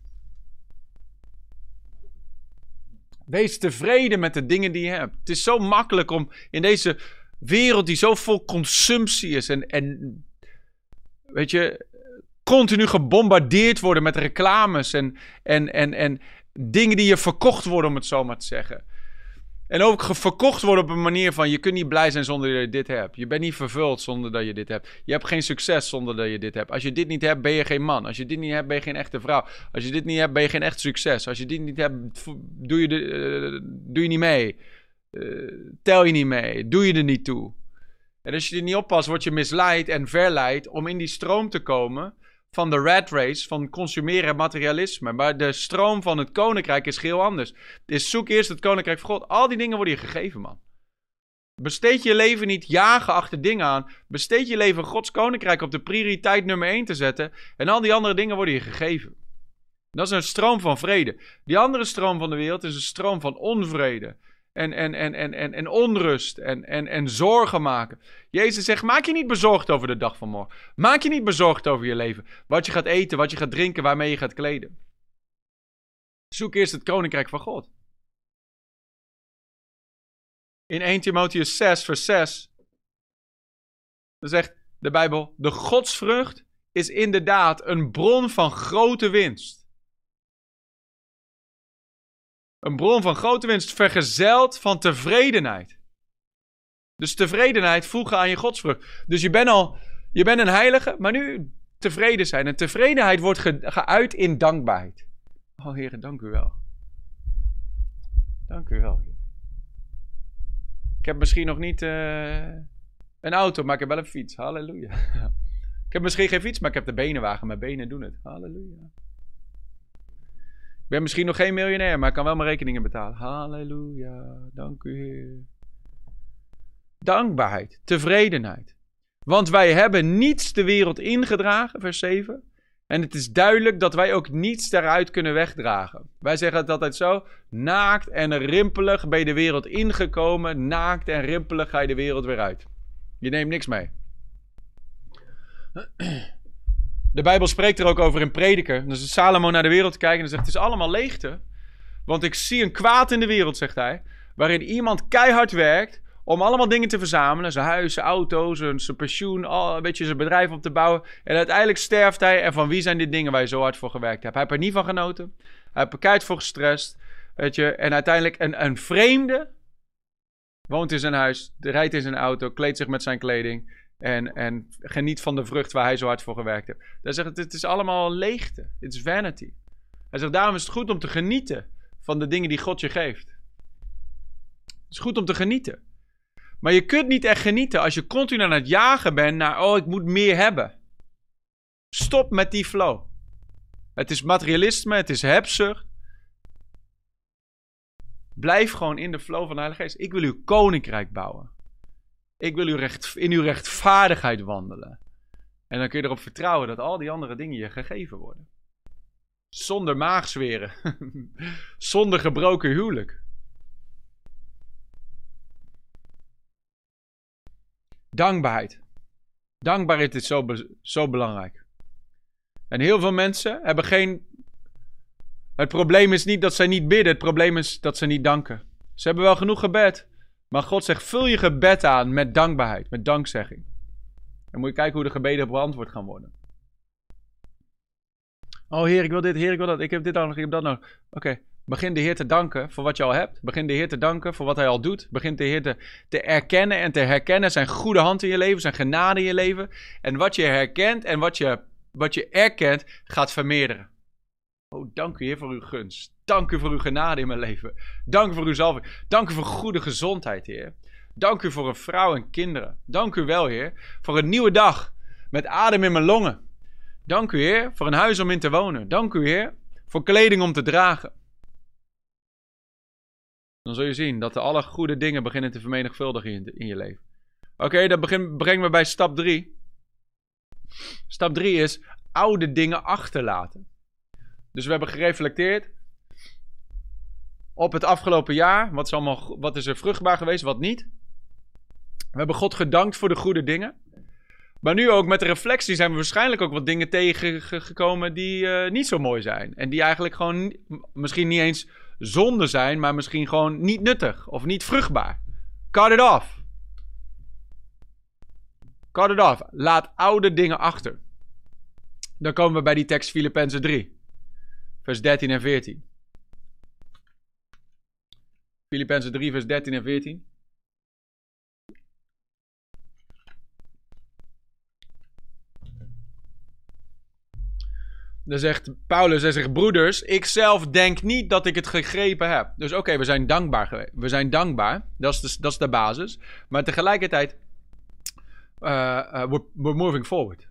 Wees tevreden met de dingen die je hebt. Het is zo makkelijk om in deze wereld die zo vol consumptie is en, en weet je, continu gebombardeerd worden met reclames en, en, en, en dingen die je verkocht worden, om het zo maar te zeggen. En ook verkocht worden op een manier van je kunt niet blij zijn zonder dat je dit hebt. Je bent niet vervuld zonder dat je dit hebt. Je hebt geen succes zonder dat je dit hebt. Als je dit niet hebt, ben je geen man. Als je dit niet hebt, ben je geen echte vrouw. Als je dit niet hebt, ben je geen echt succes. Als je dit niet hebt, doe je, de, uh, doe je niet mee. Uh, tel je niet mee. Doe je er niet toe. En als je er niet oppast, word je misleid en verleid om in die stroom te komen van de rat race, van consumeren en materialisme. Maar de stroom van het koninkrijk is heel anders. Dus zoek eerst het koninkrijk van God. Al die dingen worden je gegeven, man. Besteed je leven niet jagen achter dingen aan. Besteed je leven Gods koninkrijk op de prioriteit nummer 1 te zetten. En al die andere dingen worden je gegeven. Dat is een stroom van vrede. Die andere stroom van de wereld is een stroom van onvrede en, en, en, en, en, en onrust en, en, en zorgen maken. Jezus zegt: Maak je niet bezorgd over de dag van morgen. Maak je niet bezorgd over je leven. Wat je gaat eten, wat je gaat drinken, waarmee je gaat kleden. Zoek eerst het koninkrijk van God. In 1 Timotheus 6, vers 6. Dan zegt de Bijbel: De godsvrucht is inderdaad een bron van grote winst. Een bron van grote winst, vergezeld van tevredenheid. Dus tevredenheid voegen aan je godsvrucht. Dus je bent al, je bent een heilige, maar nu tevreden zijn. En tevredenheid wordt geuit in dankbaarheid. Oh heren, dank u wel. Dank u wel. Ik heb misschien nog niet uh, een auto, maar ik heb wel een fiets. Halleluja. ik heb misschien geen fiets, maar ik heb de benenwagen. Mijn benen doen het. Halleluja. Ben misschien nog geen miljonair, maar ik kan wel mijn rekeningen betalen. Halleluja, dank u Heer. Dankbaarheid, tevredenheid. Want wij hebben niets de wereld ingedragen, vers 7. En het is duidelijk dat wij ook niets daaruit kunnen wegdragen. Wij zeggen het altijd zo: naakt en rimpelig ben je de wereld ingekomen, naakt en rimpelig ga je de wereld weer uit. Je neemt niks mee. De Bijbel spreekt er ook over in Prediker. Dus Salomo naar de wereld te kijken en zegt: Het is allemaal leegte. Want ik zie een kwaad in de wereld, zegt hij. Waarin iemand keihard werkt om allemaal dingen te verzamelen. Zijn huis, zijn auto's, zijn, zijn pensioen, al, een beetje zijn bedrijf op te bouwen. En uiteindelijk sterft hij. En van wie zijn dit dingen waar je zo hard voor gewerkt hebt? Hij heeft er niet van genoten. Hij heeft er keihard voor gestrest. Weet je? En uiteindelijk een, een vreemde woont in zijn huis, rijdt in zijn auto, kleedt zich met zijn kleding. En, en geniet van de vrucht waar hij zo hard voor gewerkt heeft. Hij zegt, het is allemaal leegte. Het is vanity. Hij zegt, daarom is het goed om te genieten van de dingen die God je geeft. Het is goed om te genieten. Maar je kunt niet echt genieten als je continu aan het jagen bent naar, oh, ik moet meer hebben. Stop met die flow. Het is materialisme, het is hebzucht. Blijf gewoon in de flow van de Heilige Geest. Ik wil uw koninkrijk bouwen. Ik wil recht, in uw rechtvaardigheid wandelen. En dan kun je erop vertrouwen dat al die andere dingen je gegeven worden. Zonder maagzweren. Zonder gebroken huwelijk. Dankbaarheid. Dankbaarheid is zo, zo belangrijk. En heel veel mensen hebben geen. Het probleem is niet dat zij niet bidden, het probleem is dat ze niet danken. Ze hebben wel genoeg gebed, maar God zegt: vul je gebed aan met dankbaarheid, met dankzegging. Dan moet je kijken hoe de gebeden beantwoord gaan worden. Oh Heer, ik wil dit, Heer, ik wil dat, ik heb dit nog, ik heb dat nog. Oké, begin de Heer te danken voor wat je al hebt. Begin de Heer te danken voor wat Hij al doet. Begin de Heer te, te erkennen en te herkennen zijn goede hand in je leven, zijn genade in je leven. En wat je herkent en wat je, wat je erkent, gaat vermeerderen. Oh, dank u Heer voor uw gunst. Dank u voor uw genade in mijn leven. Dank u voor uw zalving. Dank u voor goede gezondheid, Heer. Dank u voor een vrouw en kinderen. Dank u wel, Heer, voor een nieuwe dag. met adem in mijn longen. Dank u, Heer, voor een huis om in te wonen. Dank u, Heer, voor kleding om te dragen. Dan zul je zien dat de alle goede dingen beginnen te vermenigvuldigen in, je leven. Oké, dat begin, brengt me bij stap 3. Stap 3 is oude dingen achterlaten. Dus we hebben gereflecteerd op het afgelopen jaar. Wat is, allemaal, wat is er vruchtbaar geweest, wat niet. We hebben God gedankt voor de goede dingen. Maar nu ook met de reflectie zijn we waarschijnlijk ook wat dingen tegengekomen die uh, niet zo mooi zijn. En die eigenlijk gewoon misschien niet eens zonde zijn, maar misschien gewoon niet nuttig of niet vruchtbaar. Cut it off. Cut it off. Laat oude dingen achter. Dan komen we bij die tekst Filippenzen 3, vers 13 en 14. Filippenzen 3, vers 13 en 14. Dan zegt Paulus, hij zegt, broeders, ik zelf denk niet dat ik het gegrepen heb. Dus oké, we zijn dankbaar geweest. We zijn dankbaar, dat is de, dat is de basis. Maar tegelijkertijd, uh, uh, we're, moving forward.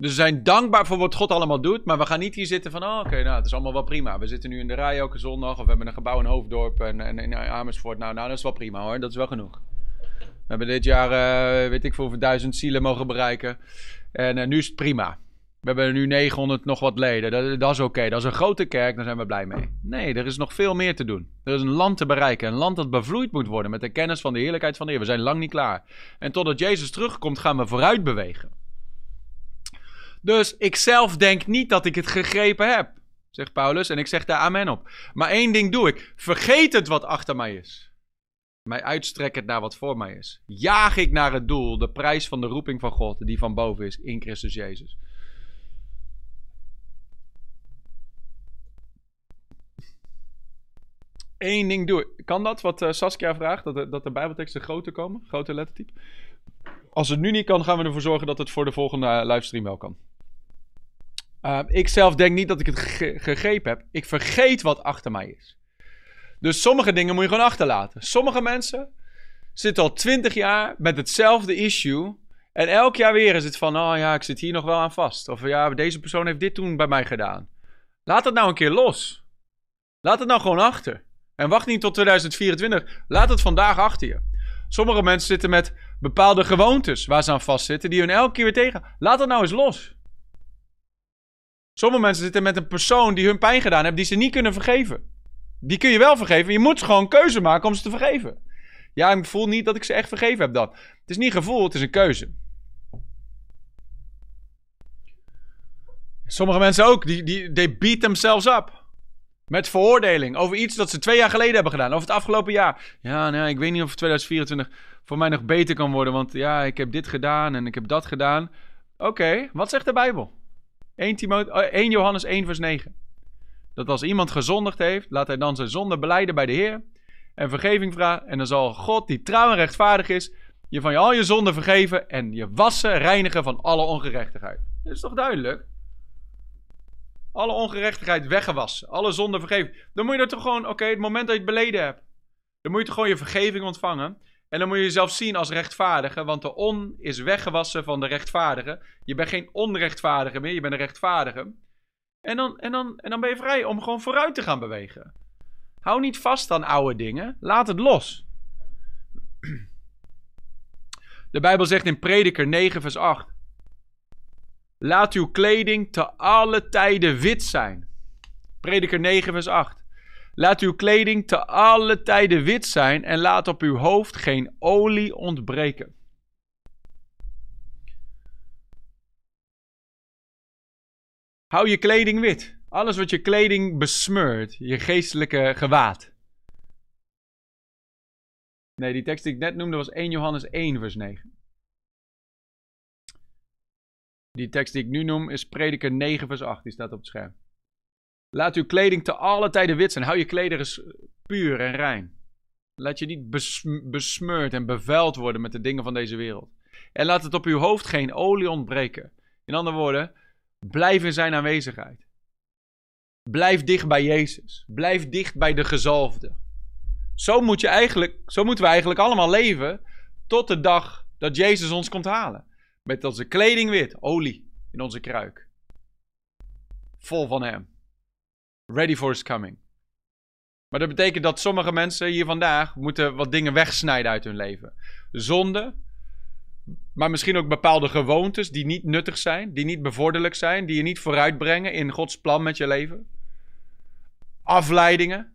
Dus we zijn dankbaar voor wat God allemaal doet, maar we gaan niet hier zitten van, oh, oké, nou, het is allemaal wel prima. We zitten nu in de rij elke zondag, of we hebben een gebouw in Hoofddorp en, en in Amersfoort. Nou, nou, dat is wel prima hoor, dat is wel genoeg. We hebben dit jaar, uh, weet ik veel, duizend zielen mogen bereiken. En nu is het prima. We hebben nu 900 nog wat leden. Dat, dat is oké. Dat is een grote kerk, daar zijn we blij mee. Nee, er is nog veel meer te doen. Er is een land te bereiken. Een land dat bevloeid moet worden met de kennis van de heerlijkheid van de Heer. We zijn lang niet klaar. En totdat Jezus terugkomt, gaan we vooruit bewegen. Dus ik zelf denk niet dat ik het gegrepen heb, zegt Paulus. En ik zeg daar amen op. Maar één ding doe ik. Vergeet het wat achter mij is. Mij uitstrek het naar wat voor mij is. Jaag ik naar het doel, de prijs van de roeping van God, die van boven is in Christus Jezus. Eén ding doe ik. Kan dat, wat uh, Saskia vraagt, dat de, dat de bijbelteksten groter komen? Grote lettertype? Als het nu niet kan, gaan we ervoor zorgen dat het voor de volgende eh, livestream wel kan. Uh, ik zelf denk niet dat ik het gegrepen heb. Ik vergeet wat achter mij is. Dus sommige dingen moet je gewoon achterlaten. Sommige mensen zitten al twintig jaar met hetzelfde issue. En elk jaar weer is het van, oh ja, ik zit hier nog wel aan vast. Of ja, deze persoon heeft dit toen bij mij gedaan. Laat het nou een keer los. Laat het nou gewoon achter. En wacht niet tot 2024. Laat het vandaag achter je. Sommige mensen zitten met bepaalde gewoontes waar ze aan vastzitten, die hun elke keer weer tegen. Laat het nou eens los. Sommige mensen zitten met een persoon die hun pijn gedaan heeft, die ze niet kunnen vergeven. Die kun je wel vergeven. Je moet gewoon een keuze maken om ze te vergeven. Ja, ik voel niet dat ik ze echt vergeven heb dan. Het is niet gevoel, het is een keuze. Sommige mensen ook, die, die beat themselves up. Met veroordeling over iets dat ze twee jaar geleden hebben gedaan. Over het afgelopen jaar. Ja, nee, ik weet niet of 2024 voor mij nog beter kan worden. Want ja, ik heb dit gedaan en ik heb dat gedaan. Oké, wat zegt de Bijbel? 1, 1 Johannes 1 vers 9. Dat als iemand gezondigd heeft, laat hij dan zijn zonde beleiden bij de Heer. En vergeving vragen. En dan zal God, die trouw en rechtvaardig is, je van je al je zonden vergeven. En je wassen, reinigen van alle ongerechtigheid. Dat is toch duidelijk? alle ongerechtigheid weggewassen, alle zonde vergeven. Dan moet je er toch gewoon, oké, het moment dat je het beleden hebt, dan moet je toch gewoon je vergeving ontvangen. En dan moet je jezelf zien als rechtvaardige, want de on is weggewassen van de rechtvaardige. Je bent geen onrechtvaardige meer, je bent een rechtvaardige. En dan, en, dan, en dan ben je vrij om gewoon vooruit te gaan bewegen. Hou niet vast aan oude dingen, laat het los. De Bijbel zegt in Prediker 9, vers 8. Laat uw kleding te alle tijden wit zijn. Prediker 9, vers 8. Laat uw kleding te alle tijden wit zijn en laat op uw hoofd geen olie ontbreken. Hou je kleding wit. Alles wat je kleding besmeurt, je geestelijke gewaad. Nee, die tekst die ik net noemde was 1 Johannes 1, vers 9. Die tekst die ik nu noem is Prediker 9 vers 8. Die staat op het scherm. Laat uw kleding te alle tijden wit zijn. Hou je kleding eens puur en rein. Laat je niet besmeurd en bevuild worden met de dingen van deze wereld. En laat het op uw hoofd geen olie ontbreken. In andere woorden, blijf in zijn aanwezigheid. Blijf dicht bij Jezus. Blijf dicht bij de gezalfde. Zo, moet je eigenlijk, zo moeten we eigenlijk allemaal leven tot de dag dat Jezus ons komt halen. Met onze kleding wit, olie in onze kruik. Vol van hem. Ready for his coming. Maar dat betekent dat sommige mensen hier vandaag moeten wat dingen wegsnijden uit hun leven. Zonde, maar misschien ook bepaalde gewoontes die niet nuttig zijn, die niet bevorderlijk zijn, die je niet vooruitbrengen in Gods plan met je leven. Afleidingen.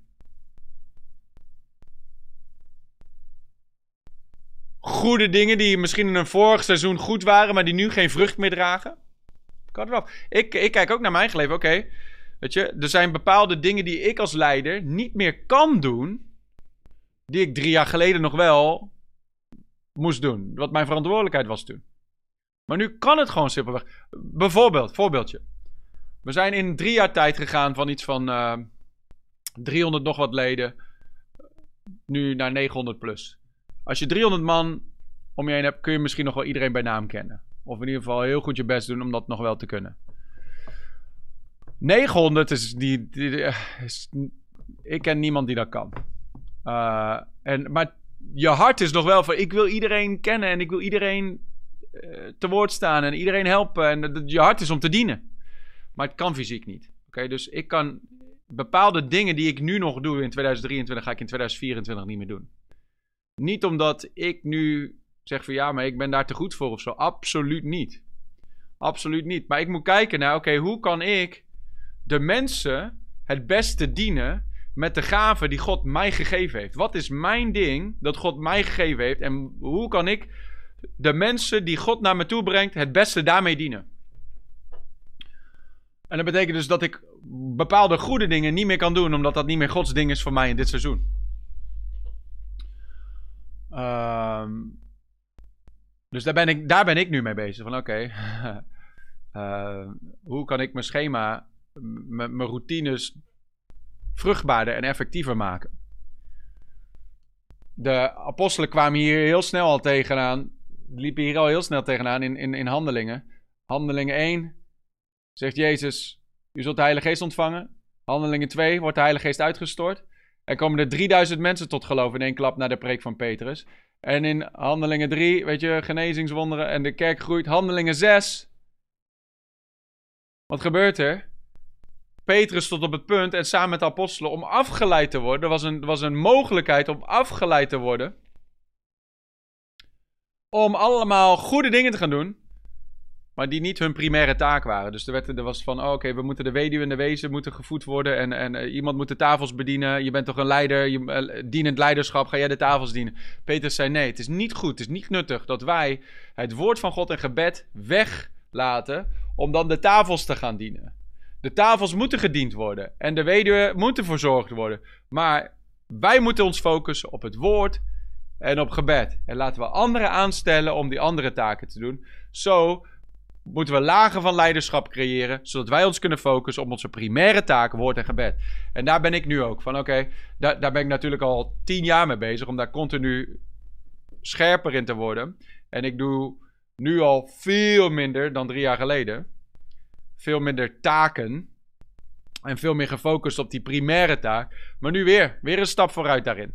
Goede dingen die misschien in een vorig seizoen goed waren, maar die nu geen vrucht meer dragen. Kan. Ik, ik kijk ook naar mijn eigen leven. Oké, weet je, er zijn bepaalde dingen die ik als leider niet meer kan doen, die ik drie jaar geleden nog wel moest doen. Wat mijn verantwoordelijkheid was toen. Maar nu kan het gewoon simpelweg. Bijvoorbeeld, voorbeeldje. We zijn in drie jaar tijd gegaan van iets van uh, 300 nog wat leden. Nu naar 900 plus. Als je 300 man om je heen hebt, kun je misschien nog wel iedereen bij naam kennen. Of in ieder geval heel goed je best doen om dat nog wel te kunnen. 900 is die. is, ik ken niemand die dat kan. Uh, en, maar je hart is nog wel van: ik wil iedereen kennen en ik wil iedereen uh, te woord staan en iedereen helpen. En je hart is om te dienen. Maar het kan fysiek niet. Oké, dus ik kan bepaalde dingen die ik nu nog doe in 2023, ga ik in 2024 niet meer doen. Niet omdat ik nu zeg van ja, maar ik ben daar te goed voor of zo. Absoluut niet. Absoluut niet. Maar ik moet kijken naar, oké, hoe kan ik de mensen het beste dienen met de gaven die God mij gegeven heeft? Wat is mijn ding dat God mij gegeven heeft? En hoe kan ik de mensen die God naar me toe brengt, het beste daarmee dienen? En dat betekent dus dat ik bepaalde goede dingen niet meer kan doen, omdat dat niet meer Gods ding is voor mij in dit seizoen. Um, dus daar ben, ik, daar ben ik nu mee bezig. Van oké, uh, hoe kan ik mijn schema, mijn routines vruchtbaarder en effectiever maken? De apostelen kwamen hier heel snel al tegenaan. Liepen hier al heel snel tegenaan in, in, in handelingen. Handelingen 1 zegt Jezus, u zult de Heilige Geest ontvangen. Handelingen 2 wordt de Heilige Geest uitgestort. Er komen er 3000 mensen tot geloof in één klap naar de preek van Petrus. En in Handelingen 3, weet je, genezingswonderen en de kerk groeit. Handelingen 6. Wat gebeurt er? Petrus stond op het punt en samen met de apostelen om afgeleid te worden. Er was een, was een mogelijkheid om afgeleid te worden. Om allemaal goede dingen te gaan doen. Maar die niet hun primaire taak waren. Dus er, werd, er was van, oh, oké, we moeten de weduwe en de wezen moeten gevoed worden. En, en uh, iemand moet de tafels bedienen. Je bent toch een leider, je, uh, dienend leiderschap, ga jij de tafels dienen? Petrus zei, nee, het is niet goed, het is niet nuttig dat wij het woord van God en gebed weglaten om dan de tafels te gaan dienen. De tafels moeten gediend worden en de weduwe moeten verzorgd worden. Maar wij moeten ons focussen op het woord en op gebed. En laten we anderen aanstellen om die andere taken te doen. Zo moeten we lagen van leiderschap creëren, zodat wij ons kunnen focussen op onze primaire taken, woord en gebed. En daar ben ik nu ook van, oké, daar, daar ben ik natuurlijk al tien jaar mee bezig, om daar continu scherper in te worden. En ik doe nu al veel minder dan drie jaar geleden. Veel minder taken. En veel meer gefocust op die primaire taak. Maar nu weer, weer een stap vooruit daarin.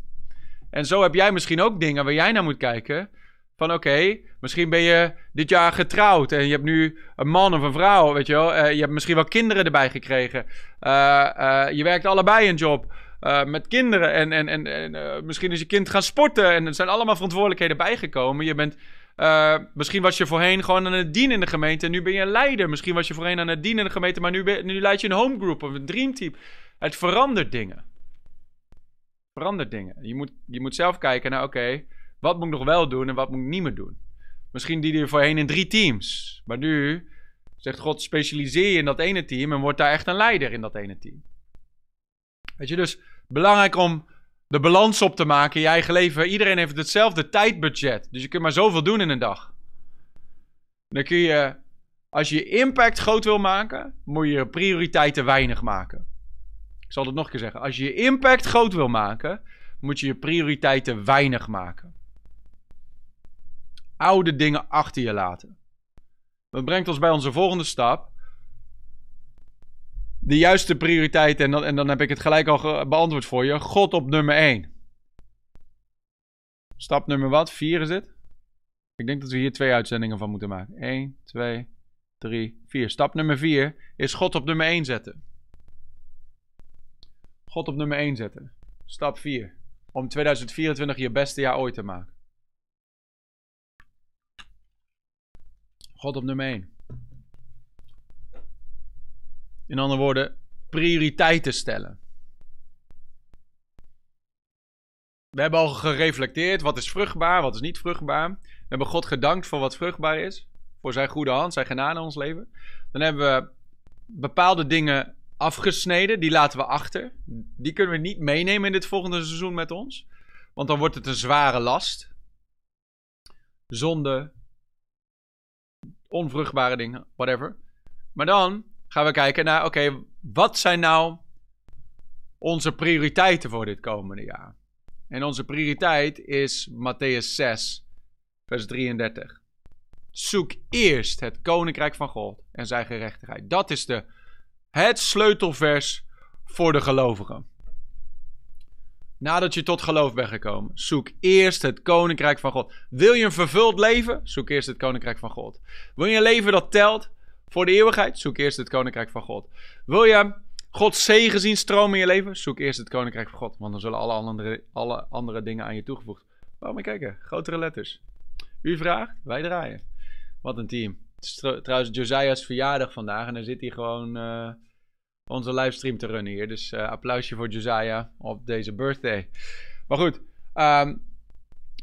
En zo heb jij misschien ook dingen waar jij naar moet kijken. Van oké, misschien ben je dit jaar getrouwd en je hebt nu een man of een vrouw, weet je wel. Uh, je hebt misschien wel kinderen erbij gekregen. Uh, uh, je werkt allebei een job met kinderen en, en, en, en misschien is je kind gaan sporten. En er zijn allemaal verantwoordelijkheden bijgekomen. Je bent, misschien was je voorheen gewoon aan het dienen in de gemeente en nu ben je een leider. Misschien was je voorheen aan het dienen in de gemeente, maar nu, ben, nu leid je een homegroup of een dreamteam. Het verandert dingen. Verandert dingen. Je moet, je moet zelf kijken naar oké. Wat moet ik nog wel doen en wat moet ik niet meer doen? Misschien die er voorheen in drie teams. Maar nu zegt God, specialiseer je in dat ene team en wordt daar echt een leider in dat ene team. Weet je, dus belangrijk om de balans op te maken in je eigen leven. Iedereen heeft hetzelfde tijdbudget. Dus je kunt maar zoveel doen in een dag. Dan kun je, als je impact groot wil maken, moet je prioriteiten weinig maken. Ik zal het nog een keer zeggen. Als je je impact groot wil maken, moet je je prioriteiten weinig maken oude dingen achter je laten. Dat brengt ons bij onze volgende stap. De juiste prioriteit, en dan, en dan heb ik het gelijk al beantwoord voor je. God op nummer 1. Stap nummer wat? 4 is het? Ik denk dat we hier twee uitzendingen van moeten maken. 1, 2, 3, 4. Stap nummer 4 is God op nummer 1 zetten. God op nummer 1 zetten. Stap 4. Om 2024 je beste jaar ooit te maken. God op nummer 1. In andere woorden, prioriteiten stellen. We hebben al gereflecteerd. Wat is vruchtbaar, wat is niet vruchtbaar. We hebben God gedankt voor wat vruchtbaar is. Voor zijn goede hand, zijn genade in ons leven. Dan hebben we bepaalde dingen afgesneden. Die laten we achter. Die kunnen we niet meenemen in dit volgende seizoen met ons. Want dan wordt het een zware last. Zonde. Onvruchtbare dingen. Whatever. Maar dan gaan we kijken naar, oké, wat zijn nou onze prioriteiten voor dit komende jaar? En onze prioriteit is Matthäus 6, vers 33. Zoek eerst het koninkrijk van God en zijn gerechtigheid. Dat is de, het sleutelvers voor de gelovigen. Nadat je tot geloof bent gekomen, zoek eerst het koninkrijk van God. Wil je een vervuld leven? Zoek eerst het koninkrijk van God. Wil je een leven dat telt voor de eeuwigheid? Zoek eerst het koninkrijk van God. Wil je Gods zegen zien stromen in je leven? Zoek eerst het koninkrijk van God, want dan zullen alle andere, alle andere dingen aan je toegevoegd. Waarom kijken? Grotere letters. U vraagt, wij draaien. Wat een team. Is trouwens Josiah's verjaardag vandaag en dan zit hij gewoon uh, onze livestream te runnen hier. Dus uh, applausje voor Josiah op deze birthday. Maar goed, um,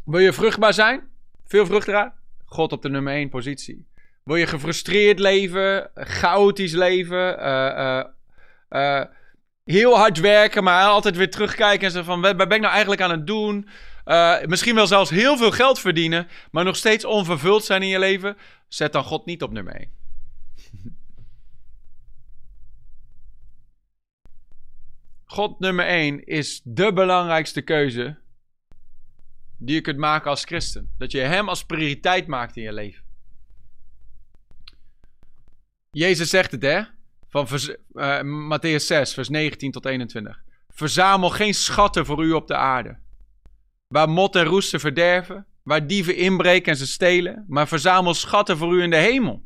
wil je vruchtbaar zijn? Veel vruchtbaar? God op de nummer 1 positie. Wil je gefrustreerd leven, chaotisch leven, uh, uh, heel hard werken, maar altijd weer terugkijken en zeggen van, wat ben ik nou eigenlijk aan het doen? Misschien wel zelfs heel veel geld verdienen, maar nog steeds onvervuld zijn in je leven. Zet dan God niet op nummer 1. God nummer 1 is de belangrijkste keuze die je kunt maken als christen. Dat je hem als prioriteit maakt in je leven. Jezus zegt het, hè? Van uh, Matthäus 6, vers 19 tot 21. Verzamel geen schatten voor u op de aarde. Waar mot en roest ze verderven, waar dieven inbreken en ze stelen. Maar verzamel schatten voor u in de hemel.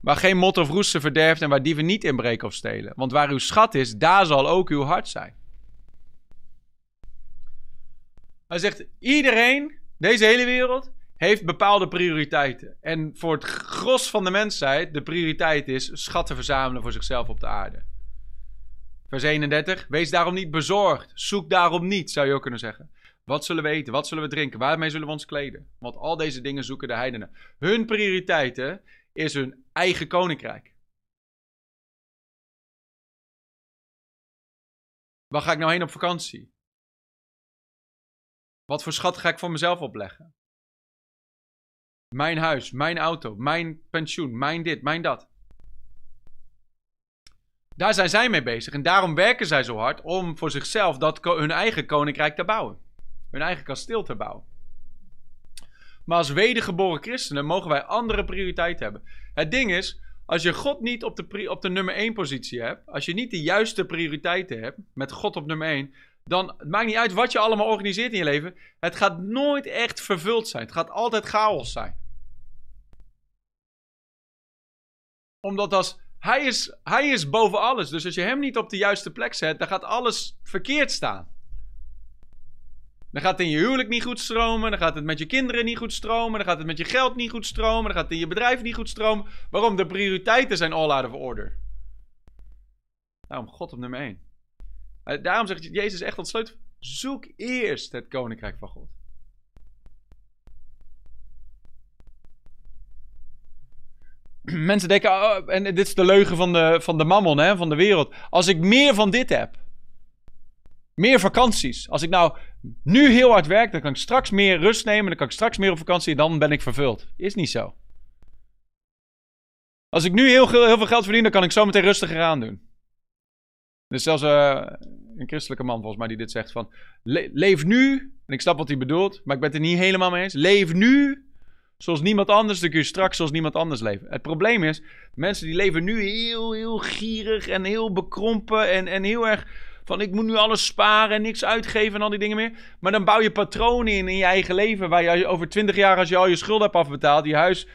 Waar geen mot of roest ze verderft en waar dieven niet inbreken of stelen. Want waar uw schat is, daar zal ook uw hart zijn. Hij zegt, iedereen, deze hele wereld, heeft bepaalde prioriteiten. En voor het gros van de mensheid, de prioriteit is schatten verzamelen voor zichzelf op de aarde. Vers 31. Wees daarom niet bezorgd. Zoek daarom niet, zou je ook kunnen zeggen. Wat zullen we eten? Wat zullen we drinken? Waarmee zullen we ons kleden? Want al deze dingen zoeken de heidenen. Hun prioriteiten is hun eigen koninkrijk. Waar ga ik nou heen op vakantie? Wat voor schat ga ik voor mezelf opleggen? Mijn huis, mijn auto, mijn pensioen, mijn dit, mijn dat. Daar zijn zij mee bezig. En daarom werken zij zo hard om voor zichzelf dat, hun eigen koninkrijk te bouwen. Hun eigen kasteel te bouwen. Maar als wedergeboren christenen mogen wij andere prioriteiten hebben. Het ding is, als je God niet op de, op de nummer 1 positie hebt, als je niet de juiste prioriteiten hebt, met God op nummer 1, dan het maakt niet uit wat je allemaal organiseert in je leven. Het gaat nooit echt vervuld zijn. Het gaat altijd chaos zijn. Omdat als, hij, is, hij is boven alles. Dus als je hem niet op de juiste plek zet, dan gaat alles verkeerd staan. Dan gaat het in je huwelijk niet goed stromen. Dan gaat het met je kinderen niet goed stromen. Dan gaat het met je geld niet goed stromen. Dan gaat het in je bedrijf niet goed stromen. Waarom? De prioriteiten zijn all out of order. Daarom God op nummer 1. Eh, daarom zegt Jezus echt ontsluit. Zoek eerst het koninkrijk van God. mensen denken, oh, en dit is de leugen van de, van de mammon, hè, van de wereld. Als ik meer van dit heb, meer vakanties. Als ik nou nu heel hard werk, dan kan ik straks meer rust nemen, dan kan ik straks meer op vakantie en dan ben ik vervuld. Is niet zo. Als ik nu heel, heel veel geld verdien, dan kan ik zo meteen rustiger aan doen. Er is zelfs uh, een christelijke man volgens mij die dit zegt van, leef nu, en ik snap wat hij bedoelt, maar ik ben het er niet helemaal mee eens. Leef nu zoals niemand anders, dan kun je straks zoals niemand anders leven. Het probleem is, mensen die leven nu heel, heel gierig en heel bekrompen en, en heel erg Van ik moet nu alles sparen en niks uitgeven en al die dingen meer. Maar dan bouw je patronen in in je eigen leven. Waar je over 20 jaar, als je al je schulden hebt afbetaald, je huis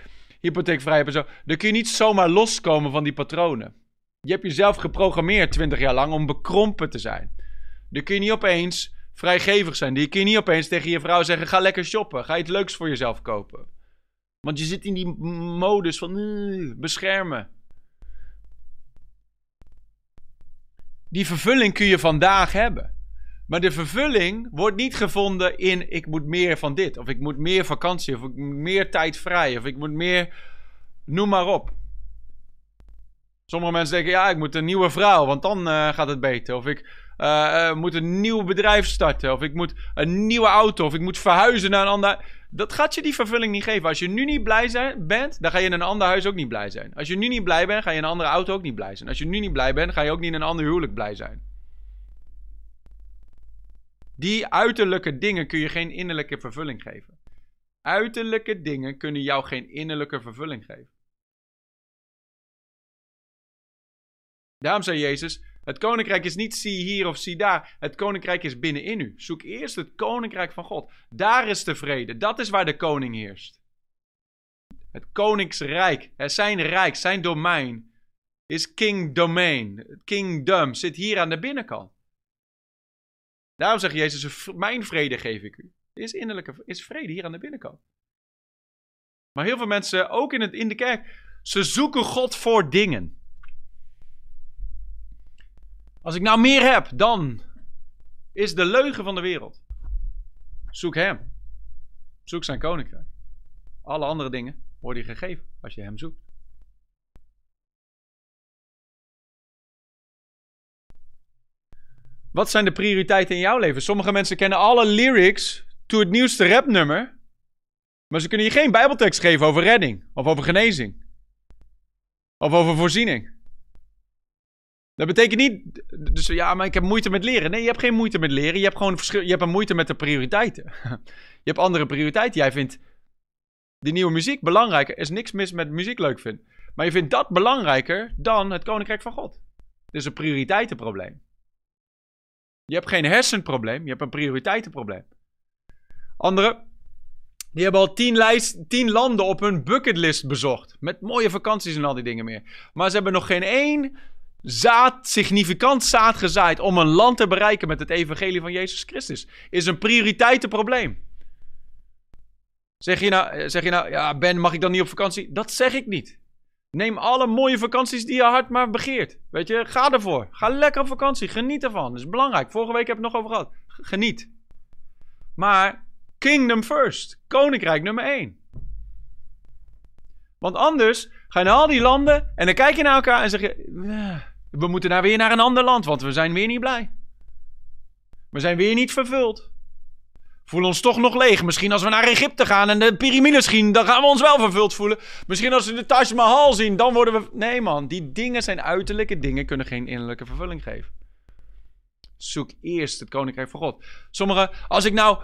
hypotheekvrij hebt en zo. Dan kun je niet zomaar loskomen van die patronen. Je hebt jezelf geprogrammeerd 20 jaar lang om bekrompen te zijn. Dan kun je niet opeens vrijgevig zijn. Dan kun je niet opeens tegen je vrouw zeggen: ga lekker shoppen. Ga iets leuks voor jezelf kopen. Want je zit in die modus van uh, beschermen. Die vervulling kun je vandaag hebben. Maar de vervulling wordt niet gevonden in ik moet meer van dit. Of ik moet meer vakantie. Of ik moet meer tijd vrij. Of ik moet meer. Noem maar op. Sommige mensen denken, ja, ik moet een nieuwe vrouw, want dan uh, gaat het beter. Of ik uh, moet een nieuw bedrijf starten. Of ik moet een nieuwe auto. Of ik moet verhuizen naar een ander. Dat gaat je die vervulling niet geven. Als je nu niet blij bent, dan ga je in een ander huis ook niet blij zijn. Als je nu niet blij bent, ga je in een andere auto ook niet blij zijn. Als je nu niet blij bent, ga je ook niet in een ander huwelijk blij zijn. Die uiterlijke dingen kun je geen innerlijke vervulling geven. Uiterlijke dingen kunnen jou geen innerlijke vervulling geven. Daarom zei Jezus: Het koninkrijk is niet zie hier of zie daar. Het koninkrijk is binnenin u. Zoek eerst het koninkrijk van God. Daar is de vrede. Dat is waar de koning heerst. Het koningsrijk, zijn rijk, zijn domein is king domain. Kingdom zit hier aan de binnenkant. Daarom zegt Jezus: Mijn vrede geef ik u. Is innerlijke is vrede hier aan de binnenkant. Maar heel veel mensen, ook in, het, in de kerk, ze zoeken God voor dingen. Als ik nou meer heb, dan is de leugen van de wereld. Zoek hem. Zoek zijn koninkrijk. Alle andere dingen worden je gegeven als je hem zoekt. Wat zijn de prioriteiten in jouw leven? Sommige mensen kennen alle lyrics to het nieuwste rapnummer. Maar ze kunnen je geen bijbeltekst geven over redding. Of over genezing. Of over voorziening. Dat betekent niet, dus ja, maar ik heb moeite met leren. Nee, je hebt geen moeite met leren. Je hebt gewoon je hebt een moeite met de prioriteiten. je hebt andere prioriteiten. Jij vindt die nieuwe muziek belangrijker. Er is niks mis met muziek leuk vinden. Maar je vindt dat belangrijker dan het koninkrijk van God. Is een prioriteitenprobleem. Je hebt geen hersenprobleem, je hebt een prioriteitenprobleem. Anderen, die hebben al tien, lijst, tien landen op hun bucketlist bezocht. Met mooie vakanties en al die dingen meer. Maar ze hebben nog geen één zaad, significant zaad gezaaid om een land te bereiken met het evangelie van Jezus Christus. Is een prioriteitenprobleem. Zeg je nou, zeg je nou, ja Ben, mag ik dan niet op vakantie? Dat zeg ik niet. Neem alle mooie vakanties die je hart maar begeert. Weet je, ga ervoor. Ga lekker op vakantie. Geniet ervan. Dat is belangrijk. Vorige week heb ik het nog over gehad. Geniet. Maar kingdom first. Koninkrijk nummer 1. Want anders ga je naar al die landen en dan kijk je naar elkaar en zeg je: We moeten nou weer naar een ander land, want we zijn weer niet blij. We zijn weer niet vervuld. Voelen ons toch nog leeg. Misschien als we naar Egypte gaan en de piramides zien, dan gaan we ons wel vervuld voelen. Misschien als we de Taj Mahal zien, dan worden we. Nee, man, die dingen zijn uiterlijke dingen, kunnen geen innerlijke vervulling geven. Zoek eerst het koninkrijk van God. Sommigen, als ik nou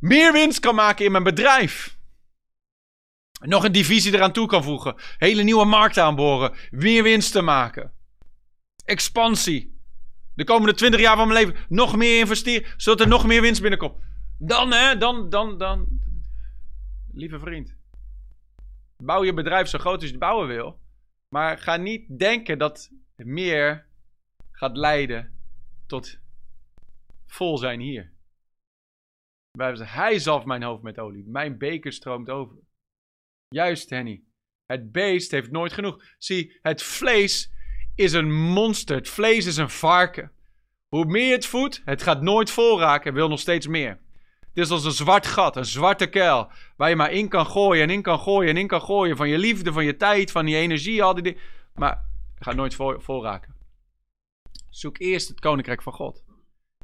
meer winst kan maken in mijn bedrijf. Nog een divisie eraan toe kan voegen. Hele nieuwe markten aanboren. Meer winst te maken. Expansie. De komende 20 jaar van mijn leven nog meer investeren. Zodat er nog meer winst binnenkomt. Dan, hè, dan, dan, dan. Lieve vriend. Bouw je bedrijf zo groot als je het bouwen wil. Maar ga niet denken dat meer gaat leiden tot vol zijn hier. Hij zalft mijn hoofd met olie. Mijn beker stroomt over. Juist, Henny. Het beest heeft nooit genoeg. Zie, het vlees is een monster. Het vlees is een varken. Hoe meer het voedt, het gaat nooit vol raken en wil nog steeds meer. Het is als een zwart gat, een zwarte kuil. Waar je maar in kan gooien en in kan gooien en in kan gooien. Van je liefde, van je tijd, van je energie, al die dingen. Maar het gaat nooit vol, raken. Zoek eerst het koninkrijk van God.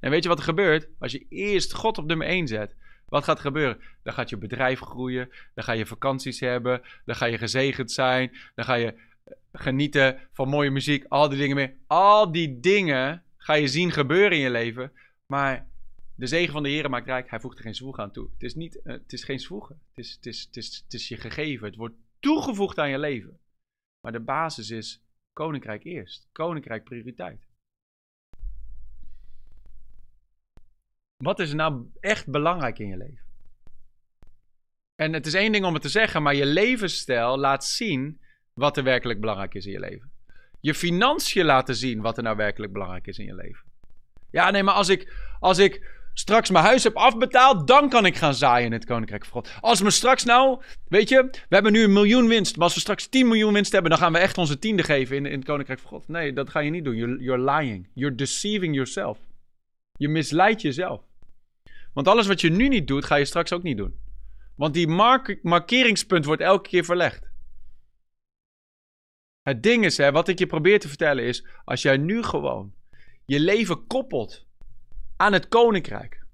En weet je wat er gebeurt? Als je eerst God op nummer 1 zet, wat gaat gebeuren? Dan gaat je bedrijf groeien, dan ga je vakanties hebben, dan ga je gezegend zijn, dan ga je genieten van mooie muziek, al die dingen meer. Al die dingen ga je zien gebeuren in je leven, maar de zegen van de Heer maakt rijk, hij voegt er geen zwoeg aan toe. Het is, niet, uh, het is geen zwoegen, het is, het, is, het, is, het is je gegeven, het wordt toegevoegd aan je leven. Maar de basis is koninkrijk eerst, koninkrijk prioriteit. Wat is nou echt belangrijk in je leven? En het is één ding om het te zeggen, maar je levensstijl laat zien wat er werkelijk belangrijk is in je leven. Je financiën laten zien wat er nou werkelijk belangrijk is in je leven. Ja, nee, maar als ik, als ik straks mijn huis heb afbetaald, dan kan ik gaan zaaien in het Koninkrijk van God. Als we straks nou, weet je, we hebben nu een miljoen winst, maar als we straks 10 miljoen winst hebben, dan gaan we echt onze tiende geven in, in het Koninkrijk van God. Nee, dat ga je niet doen. You're, lying. You're deceiving yourself. Je misleidt jezelf. Want alles wat je nu niet doet, ga je straks ook niet doen. Want die mark markeringspunt wordt elke keer verlegd. Het ding is, hè, wat ik je probeer te vertellen is, als jij nu gewoon je leven koppelt aan het koninkrijk,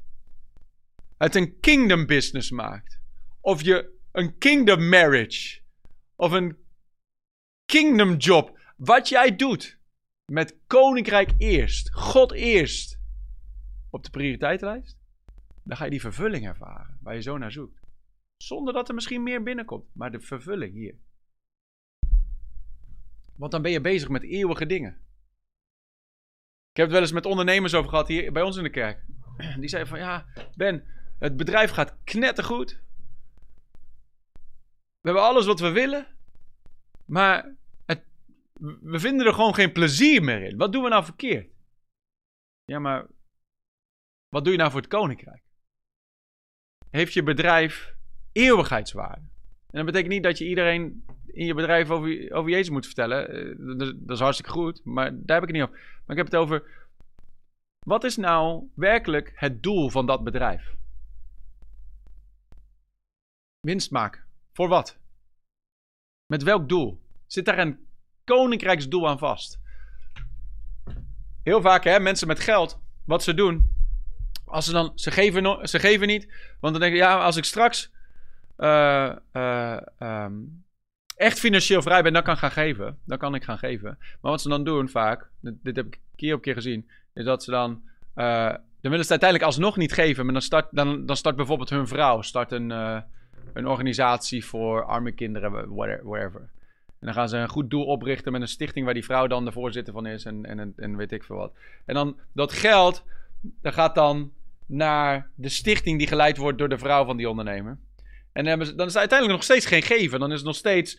het een kingdom business maakt, of je een kingdom marriage, of een kingdom job, wat jij doet met koninkrijk eerst, God eerst, op de prioriteitenlijst, dan ga je die vervulling ervaren waar je zo naar zoekt. Zonder dat er misschien meer binnenkomt, maar de vervulling hier. Want dan ben je bezig met eeuwige dingen. Ik heb het wel eens met ondernemers over gehad hier bij ons in de kerk. Die zeiden van ja, Ben, het bedrijf gaat knettergoed. We hebben alles wat we willen. Maar het, we vinden er gewoon geen plezier meer in. Wat doen we nou verkeerd? Ja, maar wat doe je nou voor het koninkrijk? Heeft je bedrijf eeuwigheidswaarde? En dat betekent niet dat je iedereen in je bedrijf over, over Jezus moet vertellen. Eh, dat, is hartstikke goed, maar daar heb ik het niet over. Maar ik heb het over, wat is nou werkelijk het doel van dat bedrijf? Winst maken. Voor wat? Met welk doel? Zit daar een koninkrijksdoel aan vast? Heel vaak, hè, mensen met geld, wat ze doen. Als ze dan, ze geven, ze geven niet. Want dan denken ja, als ik straks uh, uh, um, echt financieel vrij ben, dan kan gaan geven. Dan kan ik gaan geven. Maar wat ze dan doen vaak, dit, heb ik keer op keer gezien, is dat ze dan. Uh, dan willen ze uiteindelijk alsnog niet geven. Maar dan start, dan, dan start bijvoorbeeld hun vrouw start een, een organisatie voor arme kinderen, whatever. En dan gaan ze een goed doel oprichten met een stichting waar die vrouw dan de voorzitter van is en, en, en weet ik veel wat. En dan dat geld, dat gaat dan naar de stichting die geleid wordt door de vrouw van die ondernemer. En dan, dan is het uiteindelijk nog steeds geen geven. Dan is het nog steeds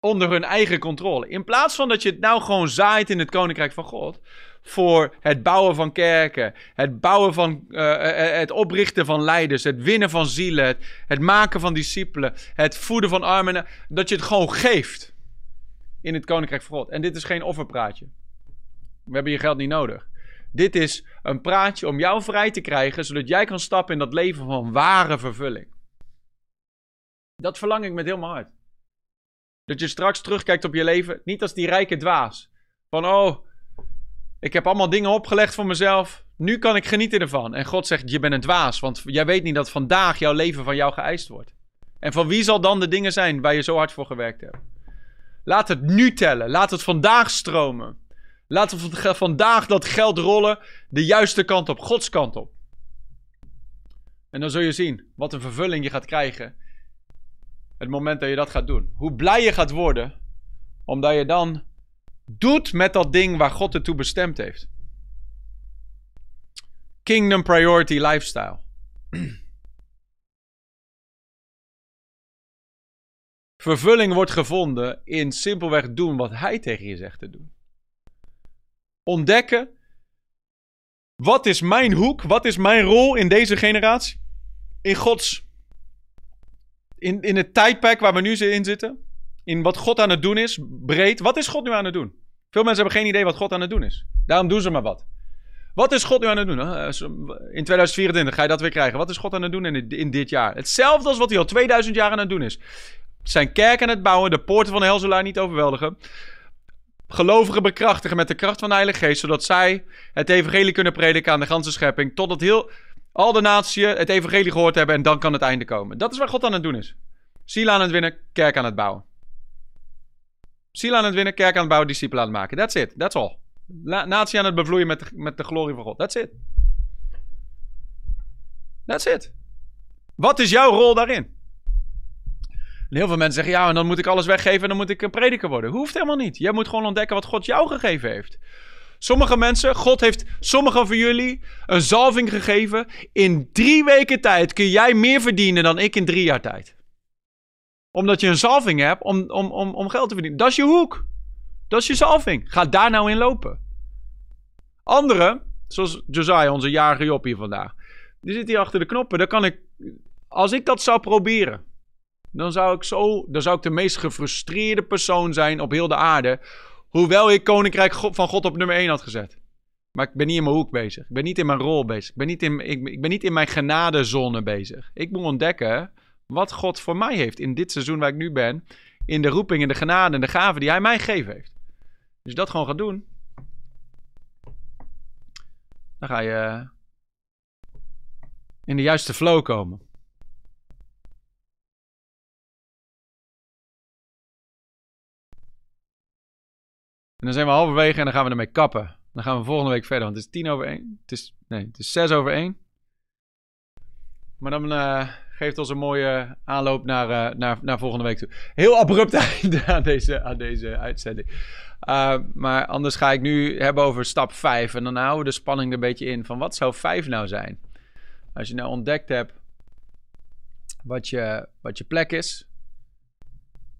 onder hun eigen controle. In plaats van dat je het nou gewoon zaait in het koninkrijk van God. Voor het bouwen van kerken, het bouwen van, uh, het oprichten van leiders, het winnen van zielen, het, het maken van discipelen, het voeden van armen. Dat je het gewoon geeft in het koninkrijk van God. En dit is geen offerpraatje. We hebben je geld niet nodig. Dit is een praatje om jou vrij te krijgen, zodat jij kan stappen in dat leven van ware vervulling. Dat verlang ik met heel mijn hart. Dat je straks terugkijkt op je leven, niet als die rijke dwaas. Van, oh, ik heb allemaal dingen opgelegd voor mezelf. Nu kan ik genieten ervan. En God zegt, je bent een dwaas, want jij weet niet dat vandaag jouw leven van jou geëist wordt. En van wie zal dan de dingen zijn waar je zo hard voor gewerkt hebt? Laat het nu tellen. Laat het vandaag stromen. Laat vandaag dat geld rollen de juiste kant op, Gods kant op. En dan zul je zien wat een vervulling je gaat krijgen het moment dat je dat gaat doen. Hoe blij je gaat worden, omdat je dan doet met dat ding waar God het toe bestemd heeft. Kingdom Priority Lifestyle. Vervulling wordt gevonden in simpelweg doen wat Hij tegen je zegt te doen. Ontdekken, wat is mijn hoek, wat is mijn rol in deze generatie? In Gods in, in het tijdperk waar we nu in zitten, in wat God aan het doen is, breed. Wat is God nu aan het doen? Veel mensen hebben geen idee wat God aan het doen is. Daarom doen ze maar wat. Wat is God nu aan het doen? In 2024 ga je dat weer krijgen. Wat is God aan het doen in, in dit jaar? Hetzelfde als wat hij al 2000 jaar aan het doen is. Zijn kerk aan het bouwen, de poorten van de hel zullen niet overweldigen. Gelovigen bekrachtigen met de kracht van de Heilige Geest, zodat zij het evangelie kunnen prediken aan de ganse schepping. Totdat heel, al de naties het evangelie gehoord hebben en dan kan het einde komen. Dat is waar God aan het doen is. Ziel aan het winnen, kerk aan het bouwen. Ziel aan het winnen, kerk aan het bouwen, discipelen aan het maken. That's it, that's all. natie aan het bevloeien met de, met de glorie van God. That's it. That's it. Wat is jouw rol daarin? En heel veel mensen zeggen, ja, en dan moet ik alles weggeven en dan moet ik een prediker worden. Hoeft helemaal niet. Jij moet gewoon ontdekken wat God jou gegeven heeft Sommige mensen, God heeft sommigen van jullie een zalving gegeven. In drie weken tijd kun jij meer verdienen dan ik in drie jaar tijd. Omdat je een zalving hebt om, om, om, om geld te verdienen. Dat is je hoek. Dat is je zalving. Ga daar nou in lopen. Anderen, zoals Josiah, onze jarige Job hier vandaag. Die zit hier achter de knoppen. Dan kan ik, als ik dat zou proberen, dan zou ik zo, dan zou ik de meest gefrustreerde persoon zijn op heel de aarde. Hoewel ik Koninkrijk van God op nummer 1 had gezet. Maar ik ben niet in mijn hoek bezig. Ik ben niet in mijn rol bezig. Ik ben niet in, ik, ik ben niet in mijn genadezone bezig. Ik moet ontdekken wat God voor mij heeft in dit seizoen waar ik nu ben. In de roeping, in de genade en de gaven die hij mij gegeven heeft. Dus dat gewoon gaat doen. Dan ga je in de juiste flow komen. Dan zijn we halverwege en dan gaan we ermee kappen. Dan gaan we volgende week verder, want het is tien over één. Het is, nee, het is zes over één. Maar dan uh, geeft ons een mooie aanloop naar, uh, naar, naar volgende week toe. Heel abrupt einde aan deze, aan deze uitzending. Uh, maar anders ga ik nu hebben over stap 5. En dan houden we de spanning er een beetje in. Van wat zou 5 nou zijn? Als je nou ontdekt hebt wat je, wat je plek is.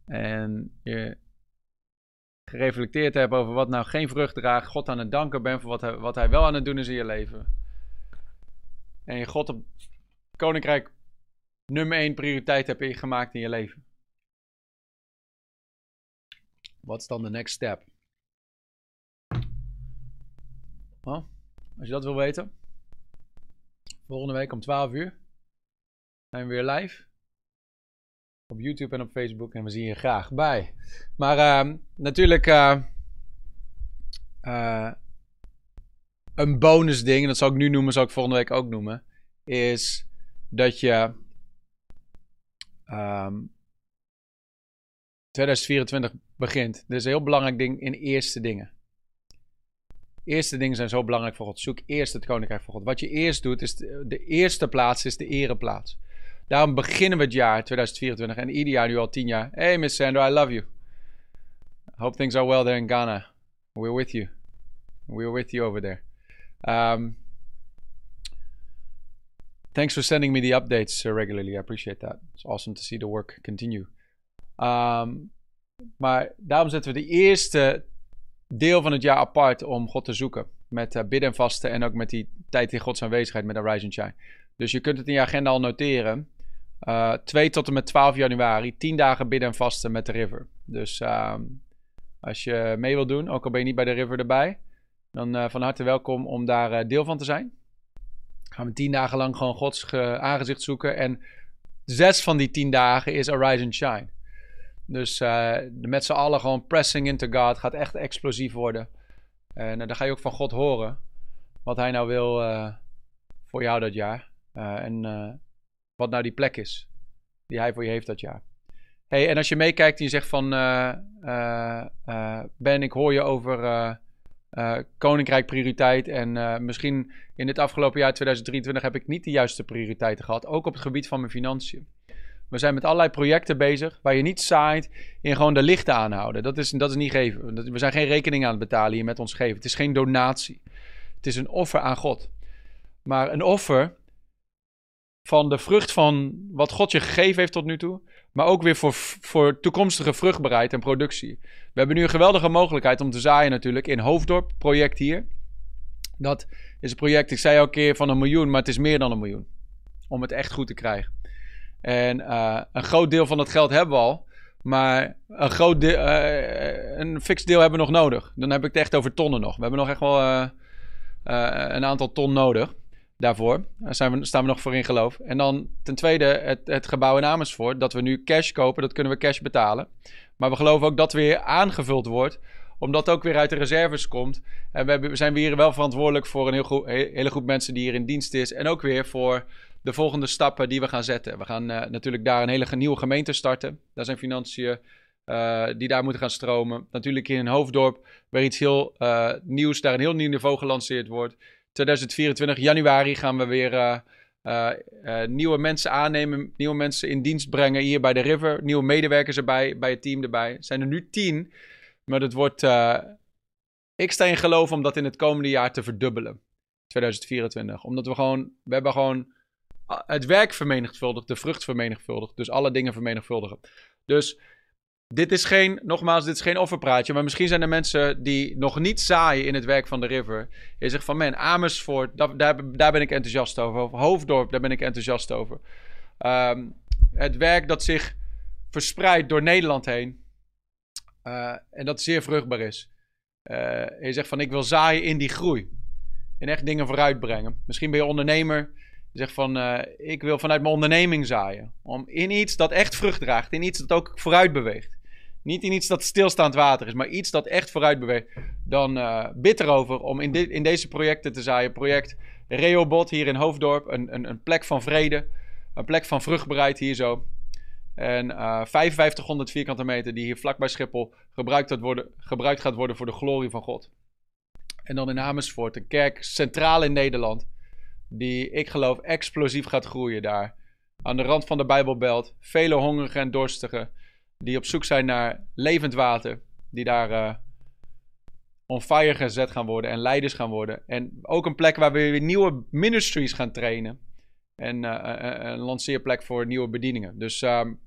En je gereflecteerd hebt over wat nou geen vrucht draagt. God aan het danken bent voor wat hij, wat hij wel aan het doen is in je leven. En je God op koninkrijk nummer 1 prioriteit hebt gemaakt in je leven. Wat is dan de next step? Als je dat wil weten, volgende week om 12 uur zijn we weer live op YouTube en op Facebook. En we zien je graag bij. Maar uh, natuurlijk uh, uh, een bonus ding, en dat zal ik nu noemen, zal ik volgende week ook noemen, is dat je um, 2024 begint. Dit is een heel belangrijk ding in eerste dingen. Eerste dingen zijn zo belangrijk voor God. Zoek eerst het koninkrijk van God. Wat je eerst doet, is de, de eerste plaats is de ereplaats. Daarom beginnen we het jaar 2024 en ieder jaar nu al tien jaar. Hey Miss Sandra, I love you. Hope things are well there in Ghana. We're with you. We're with you over there. Um, thanks for sending me the updates uh, regularly. I appreciate that. It's awesome to see the work continue. Um, maar daarom zetten we de eerste deel van het jaar apart om God te zoeken. Met uh, bidden en vasten en ook met die tijd in Gods aanwezigheid met and Shine. Dus je kunt het in je agenda al noteren. Uh, 2 tot en met 12 januari, 10 dagen bidden en vasten met de River. Dus uh, als je mee wilt doen, ook al ben je niet bij de River erbij, dan uh, van harte welkom om daar uh, deel van te zijn. Gaan we 10 dagen lang gewoon Gods aangezicht zoeken. En zes van die 10 dagen is Arise and Shine. Dus met z'n allen gewoon pressing into God gaat echt explosief worden. En dan ga je ook van God horen wat hij nou wil voor jou dat jaar. en wat nou die plek is die hij voor je heeft dat jaar. Hey, en als je meekijkt en je zegt van uh, uh, Ben, ik hoor je over koninkrijk prioriteit en misschien in dit afgelopen jaar 2023 heb ik niet de juiste prioriteiten gehad, ook op het gebied van mijn financiën. We zijn met allerlei projecten bezig waar je niet zaait in gewoon de lichten aanhouden. Dat is, dat is niet geven. We zijn geen rekening aan het betalen hier met ons geven. Het is geen donatie. Het is een offer aan God. Maar een offer van de vrucht van wat God je gegeven heeft tot nu toe. Maar ook weer voor, voor toekomstige vruchtbaarheid en productie. We hebben nu een geweldige mogelijkheid om te zaaien natuurlijk in Hoofddorp, project hier. Dat is een project, ik zei al een keer van een miljoen, maar het is meer dan een miljoen. Om het echt goed te krijgen. En uh, een groot deel van dat geld hebben we al. Maar een groot deel, uh, een fix deel hebben we nog nodig. Dan heb ik het echt over tonnen nog. We hebben nog echt wel uh, een aantal ton nodig daarvoor. Daar zijn we, staan we nog voor in geloof. En dan ten tweede het, het gebouw in Amersfoort. Dat we nu cash kopen, dat kunnen we cash betalen. Maar we geloven ook dat weer aangevuld wordt omdat het ook weer uit de reserves komt. En we, hebben, we zijn weer wel verantwoordelijk voor een heel hele groep mensen die hier in dienst is. En ook weer voor de volgende stappen die we gaan zetten. We gaan uh, natuurlijk daar een hele nieuwe gemeente starten. Daar zijn financiën uh, die daar moeten gaan stromen. Natuurlijk in een hoofddorp, waar iets heel uh, nieuws, daar een heel nieuw niveau gelanceerd wordt. 2024, januari, gaan we weer uh, uh, uh, nieuwe mensen aannemen, nieuwe mensen in dienst brengen hier bij de River. Nieuwe medewerkers erbij, bij het team erbij. Er zijn er nu tien, maar het wordt Ik sta in geloof om dat in het komende jaar te verdubbelen. 2024. Omdat we gewoon, we hebben gewoon het werk vermenigvuldigd, de vrucht vermenigvuldigd. Dus alle dingen vermenigvuldigen. Dus dit is geen, nogmaals, dit is geen offerpraatje. Maar misschien zijn er mensen die nog niet zaaien in het werk van de River. Je zegt van, man, Amersfoort, daar, daar, ben ik enthousiast over. Hoofddorp, daar ben ik enthousiast over. Ehm, het werk dat zich verspreidt door Nederland heen. Uh, en dat zeer vruchtbaar is. Uh, je zegt van, ik wil zaaien in die groei. En echt dingen vooruitbrengen. Misschien ben je ondernemer. Je zegt van, uh, ik wil vanuit mijn onderneming zaaien. Om in iets dat echt vrucht draagt. In iets dat ook vooruit beweegt. Niet in iets dat stilstaand water is, maar iets dat echt vooruit beweegt. Dan uh, bid erover om in, dit, in deze projecten te zaaien. Project Reobot hier in Hoofddorp. Een, een, een plek van vrede. Een plek van vruchtbaarheid hier zo. En uh, 5500 vierkante meter die hier vlakbij Schiphol gebruikt worden, gebruikt gaat worden voor de glorie van God. En dan in Amersfoort, een kerk centraal in Nederland. Die ik geloof explosief gaat groeien daar. Aan de rand van de Bijbelbelt. Vele hongerigen en dorstigen die op zoek zijn naar levend water. Die daar uh, on fire gezet gaan worden en leiders gaan worden. En ook een plek waar we weer nieuwe ministries gaan trainen. En uh, een lanceerplek voor nieuwe bedieningen. Dus um,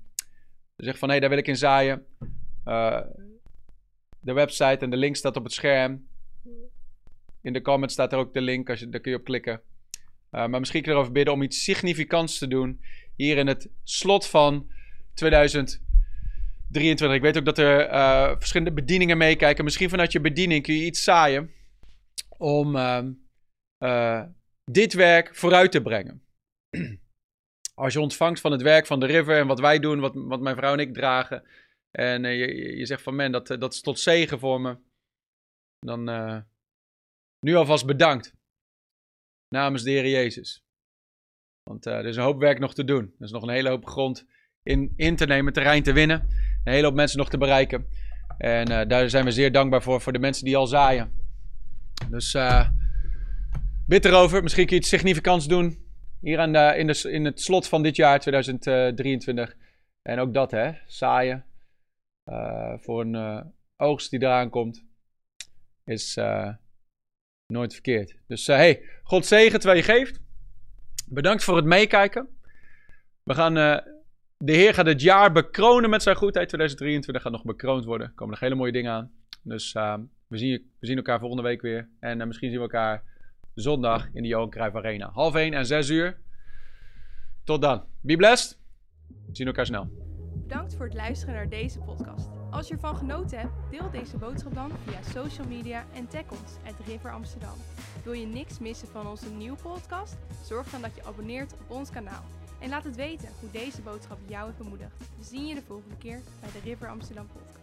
zeg van hé, hey, daar wil ik in zaaien. De website en de link staat op het scherm. In de comments staat er ook de link, als je, daar kun je op klikken. Maar misschien kun je erover bidden om iets significants te doen. Hier in het slot van 2000. 23. Ik weet ook dat er uh, verschillende bedieningen meekijken. Misschien vanuit je bediening kun je iets zaaien om uh, uh, dit werk vooruit te brengen. Als je ontvangt van het werk van de River en wat wij doen, wat, wat mijn vrouw en ik dragen. En je, je zegt van man, dat, dat is tot zegen voor me. Dan nu alvast bedankt. Namens de Heer Jezus. Want er is een hoop werk nog te doen. Er is nog een hele hoop grond in, in te nemen, terrein te winnen. Een hele hoop mensen nog te bereiken. En uh, daar zijn we zeer dankbaar voor, voor de mensen die al zaaien. Dus uh, bid erover. Misschien kun je iets significants doen. Hier aan de, in, de, in het slot van dit jaar, 2023. En ook dat, hè. Zaaien. Voor een oogst die eraan komt. Is nooit verkeerd. Dus hey, God zegen terwijl je geeft. Bedankt voor het meekijken. We gaan de Heer gaat het jaar bekronen met zijn goedheid. 2023 gaat nog bekroond worden. Er komen nog hele mooie dingen aan. Dus uh, we, zien, we zien elkaar volgende week weer. En uh, misschien zien we elkaar zondag in de Johan Cruijff Arena. Half 1 en 6 uur. Tot dan. Be blessed. We zien elkaar snel. Bedankt voor het luisteren naar deze podcast. Als je ervan genoten hebt, deel deze boodschap dan via social media en tag ons at River Amsterdam. Wil je niks missen van onze nieuwe podcast? Zorg dan dat je abonneert op ons kanaal. En laat het weten hoe deze boodschap jou heeft bemoedigd. We zien je de volgende keer bij de River Amsterdam podcast.